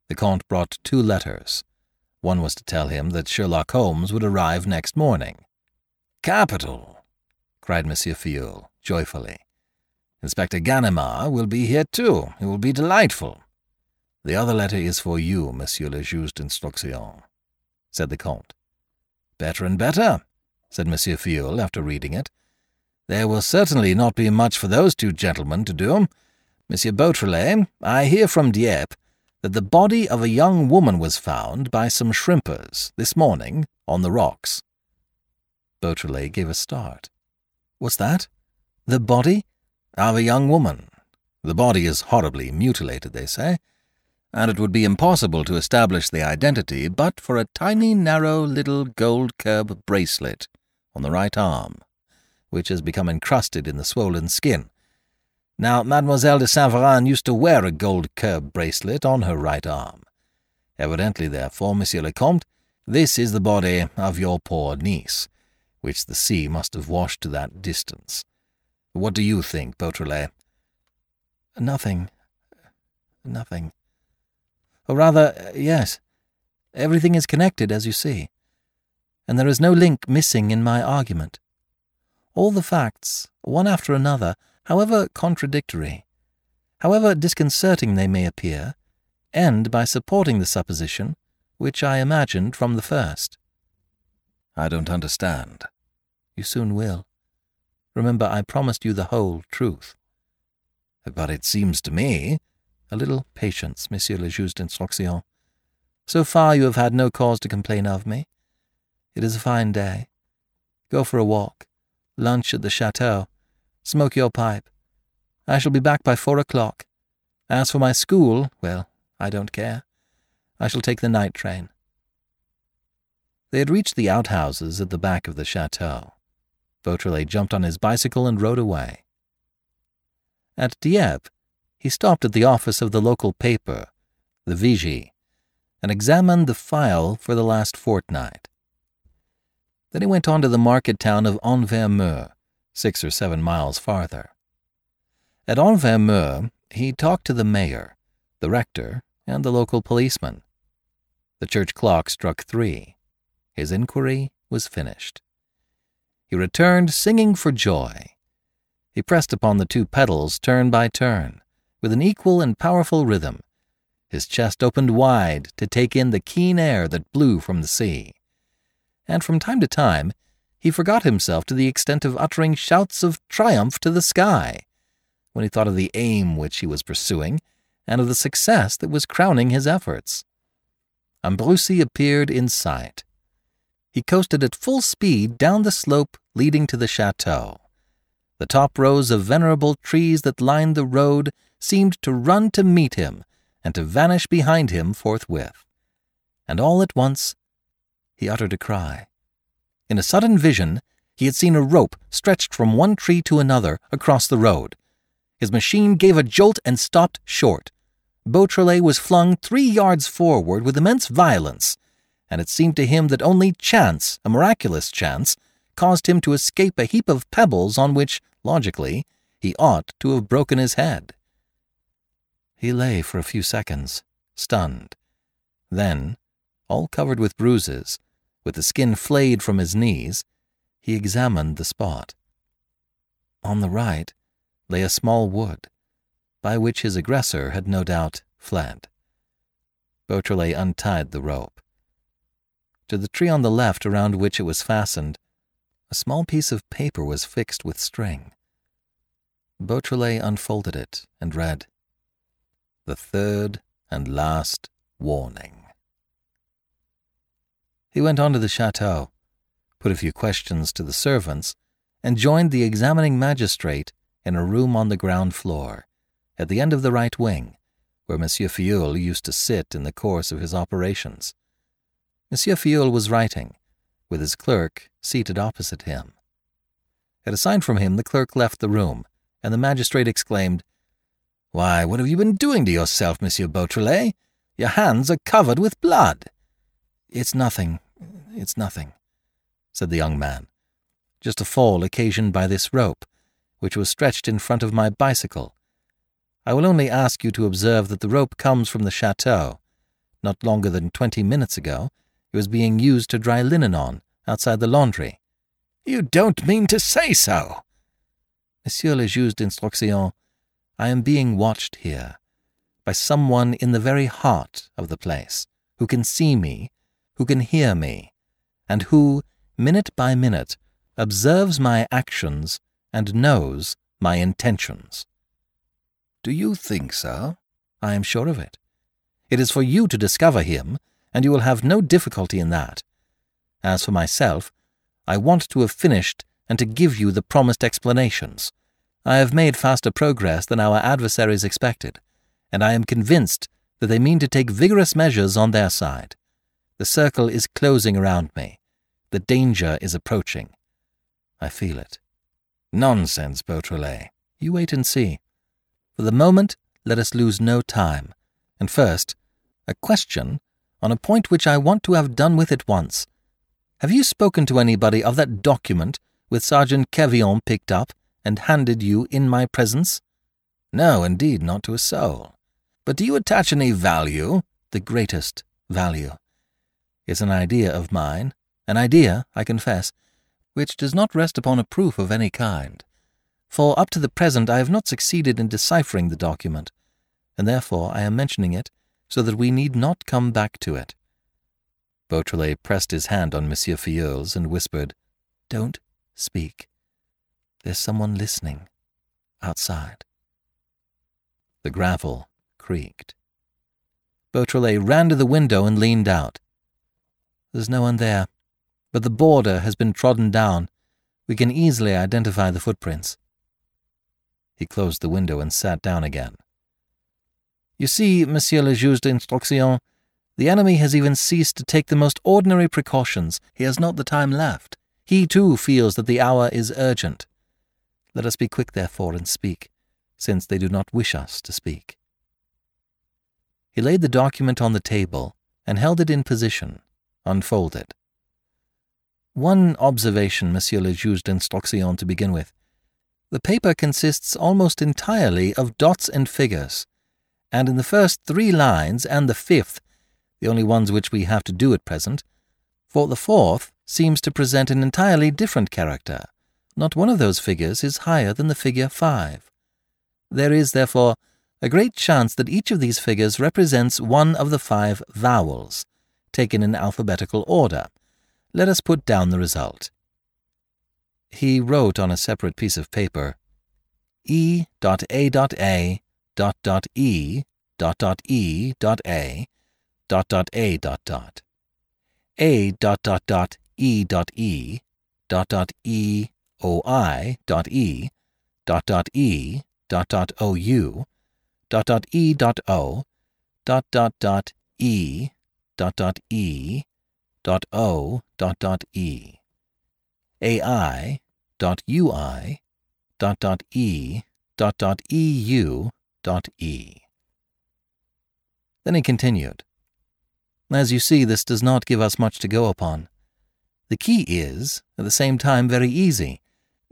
The Comte brought two letters. One was to tell him that Sherlock Holmes would arrive next morning. Capital! cried Monsieur Filleul, joyfully. Inspector Ganimard will be here too. It will be delightful. The other letter is for you, Monsieur le Juge d'Instruction, said the Comte. Better and better, said Monsieur Filleul after reading it. There will certainly not be much for those two gentlemen to do. Monsieur Beautrelet, I hear from Dieppe that the body of a young woman was found by some shrimpers this morning on the rocks. Beautrelet gave a start. What's that? The body? Of a young woman. The body is horribly mutilated, they say, and it would be impossible to establish the identity but for a tiny, narrow little gold curb bracelet on the right arm, which has become encrusted in the swollen skin. Now, Mademoiselle de Saint Véran used to wear a gold curb bracelet on her right arm. Evidently, therefore, Monsieur le Comte, this is the body of your poor niece, which the sea must have washed to that distance. What do you think, Beautrelet? Nothing. Nothing. Or rather, uh, yes. Everything is connected, as you see and there is no link missing in my argument. All the facts, one after another, however contradictory, however disconcerting they may appear, end by supporting the supposition which I imagined from the first. I don't understand. You soon will. Remember, I promised you the whole truth. But it seems to me... A little patience, Monsieur le Juge d'Instruction. So far you have had no cause to complain of me. It is a fine day. Go for a walk, lunch at the chateau, smoke your pipe. I shall be back by four o'clock. As for my school, well, I don't care. I shall take the night train. They had reached the outhouses at the back of the chateau. Beautrelet jumped on his bicycle and rode away. At Dieppe, he stopped at the office of the local paper, the Vigie, and examined the file for the last fortnight. Then he went on to the market town of Envermeu, six or seven miles farther. At Envermeu, he talked to the mayor, the rector, and the local policeman. The church clock struck three. His inquiry was finished. He returned singing for joy. He pressed upon the two pedals turn by turn, with an equal and powerful rhythm. His chest opened wide to take in the keen air that blew from the sea and from time to time he forgot himself to the extent of uttering shouts of triumph to the sky when he thought of the aim which he was pursuing and of the success that was crowning his efforts. Ambrumésy appeared in sight. He coasted at full speed down the slope leading to the chateau. The top rows of venerable trees that lined the road seemed to run to meet him and to vanish behind him forthwith. And all at once he uttered a cry. In a sudden vision, he had seen a rope stretched from one tree to another across the road. His machine gave a jolt and stopped short. Beautrelet was flung three yards forward with immense violence, and it seemed to him that only chance, a miraculous chance, caused him to escape a heap of pebbles on which, logically, he ought to have broken his head. He lay for a few seconds, stunned. Then, all covered with bruises, with the skin flayed from his knees, he examined the spot. On the right lay a small wood, by which his aggressor had no doubt fled. Beautrelet untied the rope. To the tree on the left around which it was fastened, a small piece of paper was fixed with string. Beautrelet unfolded it and read, The third and last warning. He went on to the chateau, put a few questions to the servants, and joined the examining magistrate in a room on the ground floor, at the end of the right wing, where Monsieur Filleul used to sit in the course of his operations. Monsieur Filleul was writing, with his clerk seated opposite him. At a sign from him, the clerk left the room, and the magistrate exclaimed, Why, what have you been doing to yourself, Monsieur Beautrelet? Your hands are covered with blood. It's nothing, it's nothing, said the young man. Just a fall occasioned by this rope, which was stretched in front of my bicycle. I will only ask you to observe that the rope comes from the chateau. Not longer than twenty minutes ago, it was being used to dry linen on, outside the laundry. You don't mean to say so! Monsieur le juge d'instruction, I am being watched here by someone in the very heart of the place, who can see me who can hear me, and who, minute by minute, observes my actions and knows my intentions. Do you think so? I am sure of it. It is for you to discover him, and you will have no difficulty in that. As for myself, I want to have finished and to give you the promised explanations. I have made faster progress than our adversaries expected, and I am convinced that they mean to take vigorous measures on their side. The circle is closing around me. The danger is approaching. I feel it. Nonsense, Beautrelet. You wait and see. For the moment, let us lose no time. And first, a question on a point which I want to have done with at once. Have you spoken to anybody of that document with Sergeant Quevillon picked up and handed you in my presence? No, indeed, not to a soul. But do you attach any value, the greatest value? It's an idea of mine, an idea, I confess, which does not rest upon a proof of any kind. For up to the present I have not succeeded in deciphering the document, and therefore I am mentioning it so that we need not come back to it. Beautrelet pressed his hand on Monsieur Filleul's and whispered, Don't speak. There's someone listening. Outside. The gravel creaked. Beautrelet ran to the window and leaned out. There's no one there, but the border has been trodden down. We can easily identify the footprints. He closed the window and sat down again. You see, Monsieur le Juge d'Instruction, the enemy has even ceased to take the most ordinary precautions. He has not the time left. He too feels that the hour is urgent. Let us be quick, therefore, and speak, since they do not wish us to speak. He laid the document on the table and held it in position, unfolded. One observation, Monsieur le Juge d'Instruction, to begin with. The paper consists almost entirely of dots and figures, and in the first three lines and the fifth, the only ones which we have to do at present, for the fourth seems to present an entirely different character. Not one of those figures is higher than the figure five. There is, therefore, a great chance that each of these figures represents one of the five vowels, taken in alphabetical order. Let us put down the result. He wrote on a separate piece of paper E.A.A. dot dot E dot dot E dot A dot dot A dot dot A dot dot dot E dot E dot dot E O I dot E dot dot E dot dot O U dot dot E dot O dot dot dot E dot dot E dot O dot dot E AI dot UI dot dot E dot dot EU dot E. Then he continued. As you see, this does not give us much to go upon. The key is, at the same time, very easy,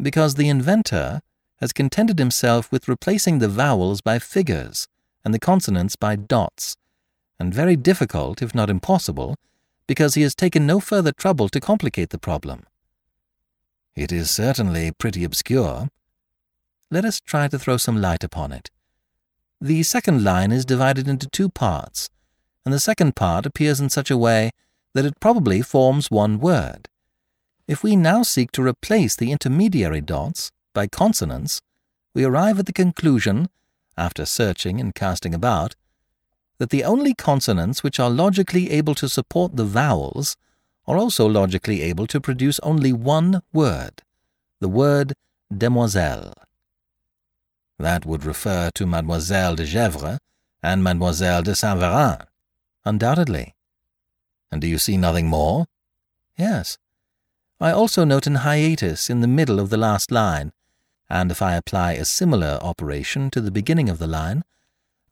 because the inventor has contented himself with replacing the vowels by figures and the consonants by dots, and very difficult, if not impossible, because he has taken no further trouble to complicate the problem. It is certainly pretty obscure. Let us try to throw some light upon it. The second line is divided into two parts, and the second part appears in such a way that it probably forms one word. If we now seek to replace the intermediary dots by consonants, we arrive at the conclusion, after searching and casting about, that the only consonants which are logically able to support the vowels are also logically able to produce only one word, the word demoiselle. That would refer to Mademoiselle de Gesvres and Mademoiselle de Saint Véran, undoubtedly. And do you see nothing more? Yes. I also note an hiatus in the middle of the last line, and if I apply a similar operation to the beginning of the line,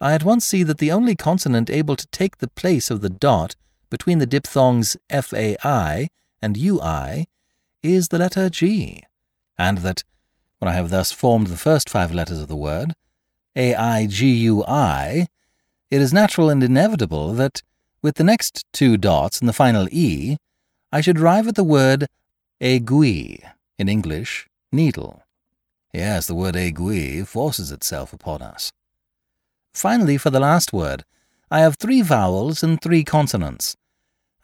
I at once see that the only consonant able to take the place of the dot between the diphthongs FAI and UI is the letter G, and that, when I have thus formed the first five letters of the word, AIGUI, it is natural and inevitable that, with the next two dots and the final E, I should arrive at the word aiguille, in English, needle. Yes, the word aiguille forces itself upon us. Finally, for the last word, I have three vowels and three consonants.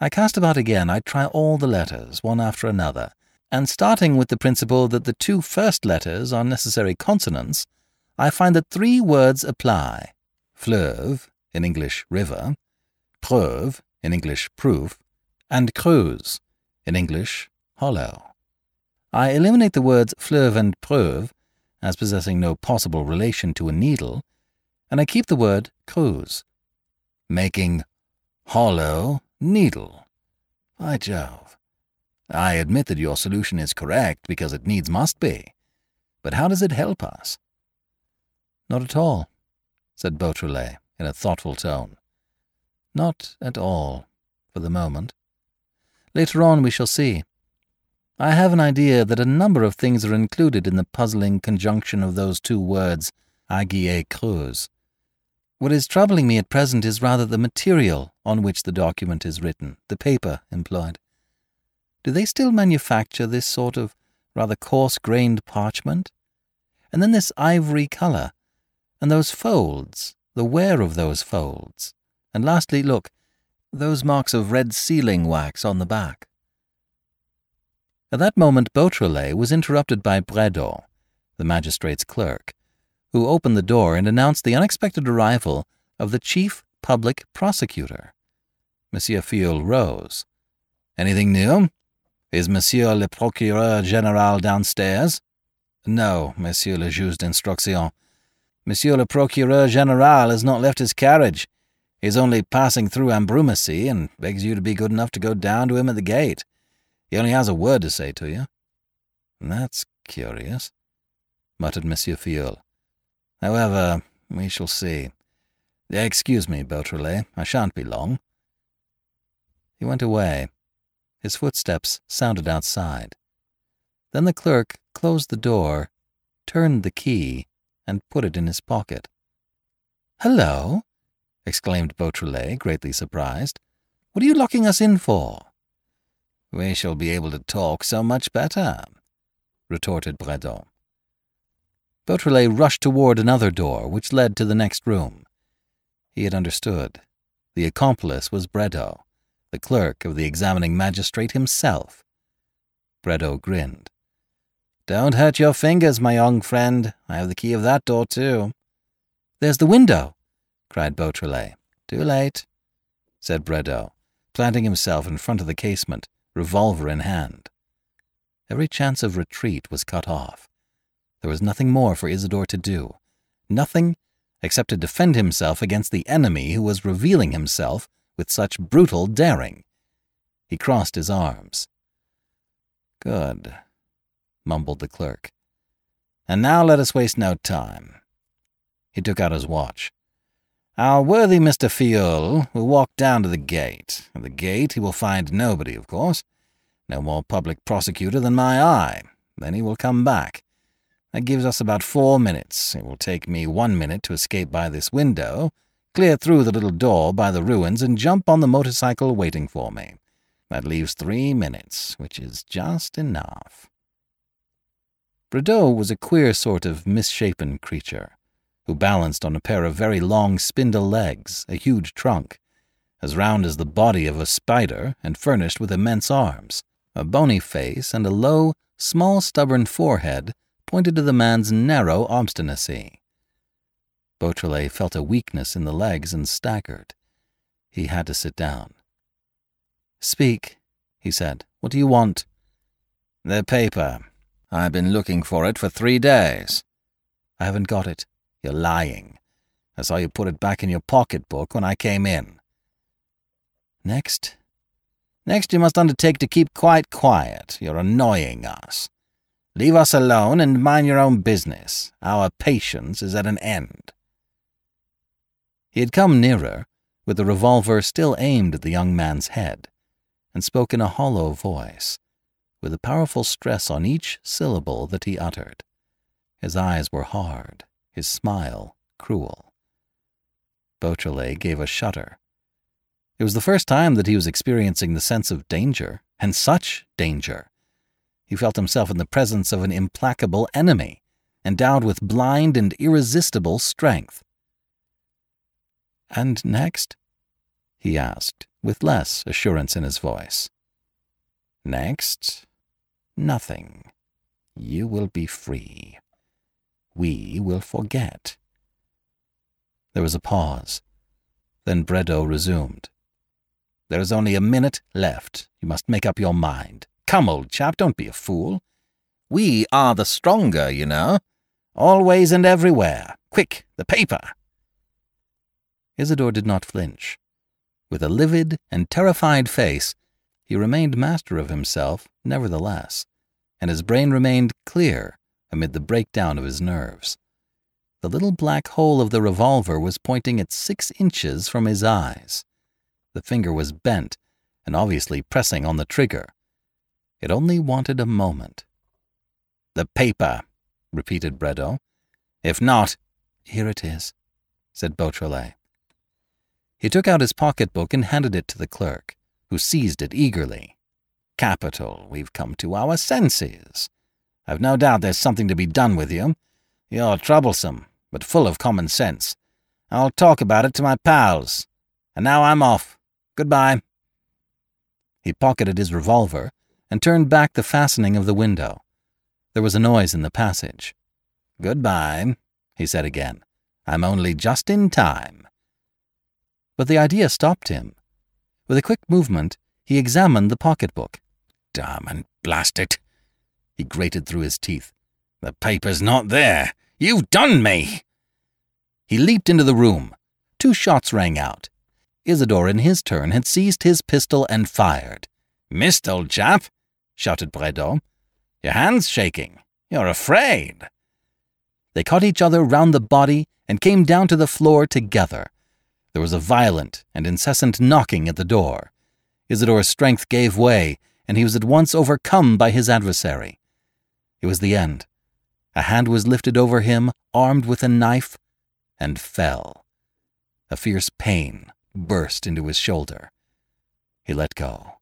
I cast about again, I try all the letters, one after another, and starting with the principle that the two first letters are necessary consonants, I find that three words apply fleuve, in English river, preuve, in English proof, and creuse, in English hollow. I eliminate the words fleuve and preuve as possessing no possible relation to a needle, and I keep the word creuse, making hollow needle. By Jove. I admit that your solution is correct because it needs must be. But how does it help us? Not at all, said Beautrelet in a thoughtful tone. Not at all, for the moment. Later on we shall see. I have an idea that a number of things are included in the puzzling conjunction of those two words, aiguille creuse. What is troubling me at present is rather the material on which the document is written, the paper employed. Do they still manufacture this sort of rather coarse grained parchment? And then this ivory colour, and those folds, the wear of those folds. And lastly, look, those marks of red sealing wax on the back. At that moment, Beautrelet was interrupted by Brédoux, the magistrate's clerk, who opened the door and announced the unexpected arrival of the chief public prosecutor. Monsieur Filleul rose. Anything new? Is Monsieur le Procureur General downstairs? No, Monsieur le Juge d'Instruction. Monsieur le Procureur General has not left his carriage. He's only passing through Ambrumésy and begs you to be good enough to go down to him at the gate. He only has a word to say to you. That's curious, muttered Monsieur Filleul. However, we shall see. Excuse me, Beautrelet, I shan't be long. He went away. His footsteps sounded outside. Then the clerk closed the door, turned the key, and put it in his pocket. Hello! exclaimed Beautrelet, greatly surprised. What are you locking us in for? We shall be able to talk so much better, retorted Brédoux. Beautrelet rushed toward another door, which led to the next room. He had understood. The accomplice was Brédoux, the clerk of the examining magistrate himself. Brédoux grinned. Don't hurt your fingers, my young friend. I have the key of that door, too. There's the window, cried Beautrelet. Too late, said Brédoux, planting himself in front of the casement revolver in hand. Every chance of retreat was cut off. There was nothing more for Isidore to do, nothing except to defend himself against the enemy who was revealing himself with such brutal daring. He crossed his arms. Good, mumbled the clerk. And now let us waste no time. He took out his watch. Our worthy Mr. Filleul will walk down to the gate. At the gate he will find nobody, of course. No more public prosecutor than my eye. Then he will come back. That gives us about four minutes. It will take me one minute to escape by this window, clear through the little door by the ruins, and jump on the motorcycle waiting for me. That leaves three minutes, which is just enough. Brédoux was a queer sort of misshapen creature who balanced on a pair of very long spindle legs, a huge trunk, as round as the body of a spider and furnished with immense arms. A bony face and a low, small, stubborn forehead pointed to the man's narrow obstinacy. Beautrelet felt a weakness in the legs and staggered. He had to sit down. Speak, he said. What do you want? The paper. I've been looking for it for three days. I haven't got it. You're lying. I saw you put it back in your pocketbook when I came in. Next? Next, you must undertake to keep quite quiet. You're annoying us. Leave us alone and mind your own business. Our patience is at an end. He had come nearer, with the revolver still aimed at the young man's head, and spoke in a hollow voice, with a powerful stress on each syllable that he uttered. His eyes were hard, his smile cruel. Beautrelet gave a shudder. It was the first time that he was experiencing the sense of danger, and such danger. He felt himself in the presence of an implacable enemy, endowed with blind and irresistible strength. And next? he asked, with less assurance in his voice. Next? Nothing. You will be free. We will forget. There was a pause. Then Brédoux resumed. There is only a minute left. You must make up your mind. Come, old chap, don't be a fool. We are the stronger, you know. Always and everywhere. Quick, the paper. Isidore did not flinch. With a livid and terrified face, he remained master of himself, nevertheless, and his brain remained clear amid the breakdown of his nerves. The little black hole of the revolver was pointing at six inches from his eyes. The finger was bent and obviously pressing on the trigger. It only wanted a moment. The paper, repeated Brédoux. If not, here it is, said Beautrelet. He took out his pocketbook and handed it to the clerk, who seized it eagerly. Capital, we've come to our senses. I've no doubt there's something to be done with you. You're troublesome, but full of common sense. I'll talk about it to my pals. And now I'm off. Goodbye. He pocketed his revolver and turned back the fastening of the window. There was a noise in the passage. Goodbye, he said again. I'm only just in time. But the idea stopped him. With a quick movement, he examined the pocketbook. Damn and blast it! He grated through his teeth. The paper's not there! You've done me! He leaped into the room. Two shots rang out. Isidore, in his turn, had seized his pistol and fired. Missed, old chap! shouted Brédoux. Your hand's shaking. You're afraid. They caught each other round the body and came down to the floor together. There was a violent and incessant knocking at the door. Isidore's strength gave way, and he was at once overcome by his adversary. It was the end. A hand was lifted over him, armed with a knife, and fell. A fierce pain burst into his shoulder. He let go.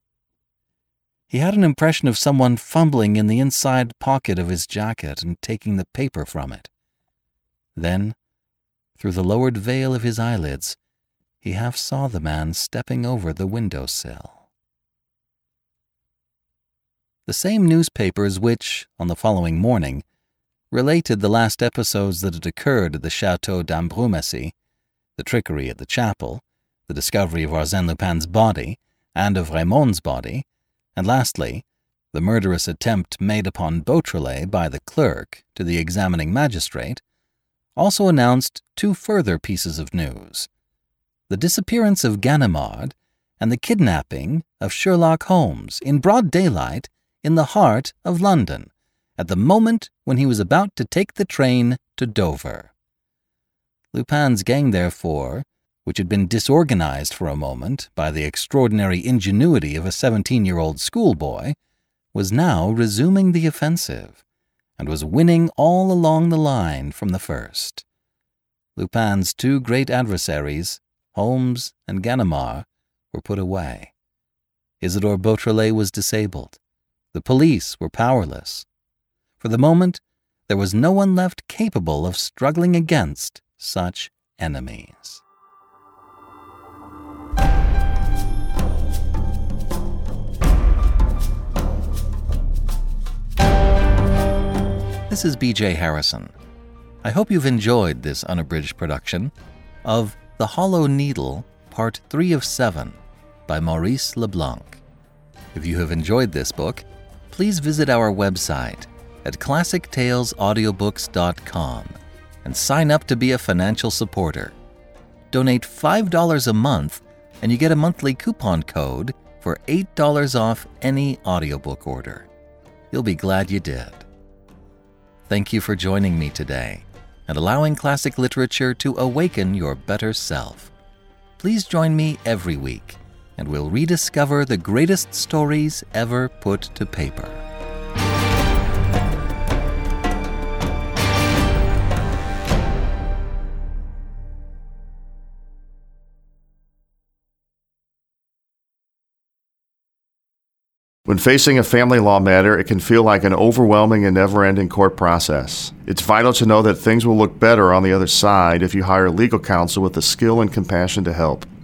He had an impression of someone fumbling in the inside pocket of his jacket and taking the paper from it. Then, through the lowered veil of his eyelids, he half saw the man stepping over the window sill. The same newspapers which, on the following morning, related the last episodes that had occurred at the Chateau d'Ambrumésy, the trickery at the chapel, the discovery of Arsène Lupin's body and of Raymonde's body, and lastly, the murderous attempt made upon Beautrelet by the clerk to the examining magistrate, also announced two further pieces of news. The disappearance of Ganimard, and the kidnapping of Sherlock Holmes in broad daylight in the heart of London, at the moment when he was about to take the train to Dover. Lupin's gang, therefore, which had been disorganized for a moment by the extraordinary ingenuity of a 17 year old schoolboy, was now resuming the offensive, and was winning all along the line from the first. Lupin's two great adversaries Holmes and Ganimard were put away. Isidore Beautrelet was disabled. The police were powerless. For the moment, there was no one left capable of struggling against such enemies. This is BJ Harrison. I hope you've enjoyed this unabridged production of the Hollow Needle, Part 3 of 7 by Maurice Leblanc. If you have enjoyed this book, please visit our website at classictalesaudiobooks.com and sign up to be a financial supporter. Donate $5 a month and you get a monthly coupon code for $8 off any audiobook order. You'll be glad you did. Thank you for joining me today and allowing classic literature to awaken your better self. Please join me every week, and we'll rediscover the greatest stories ever put to paper. When facing a family law matter, it can feel like an overwhelming and never ending court process. It's vital to know that things will look better on the other side if you hire legal counsel with the skill and compassion to help.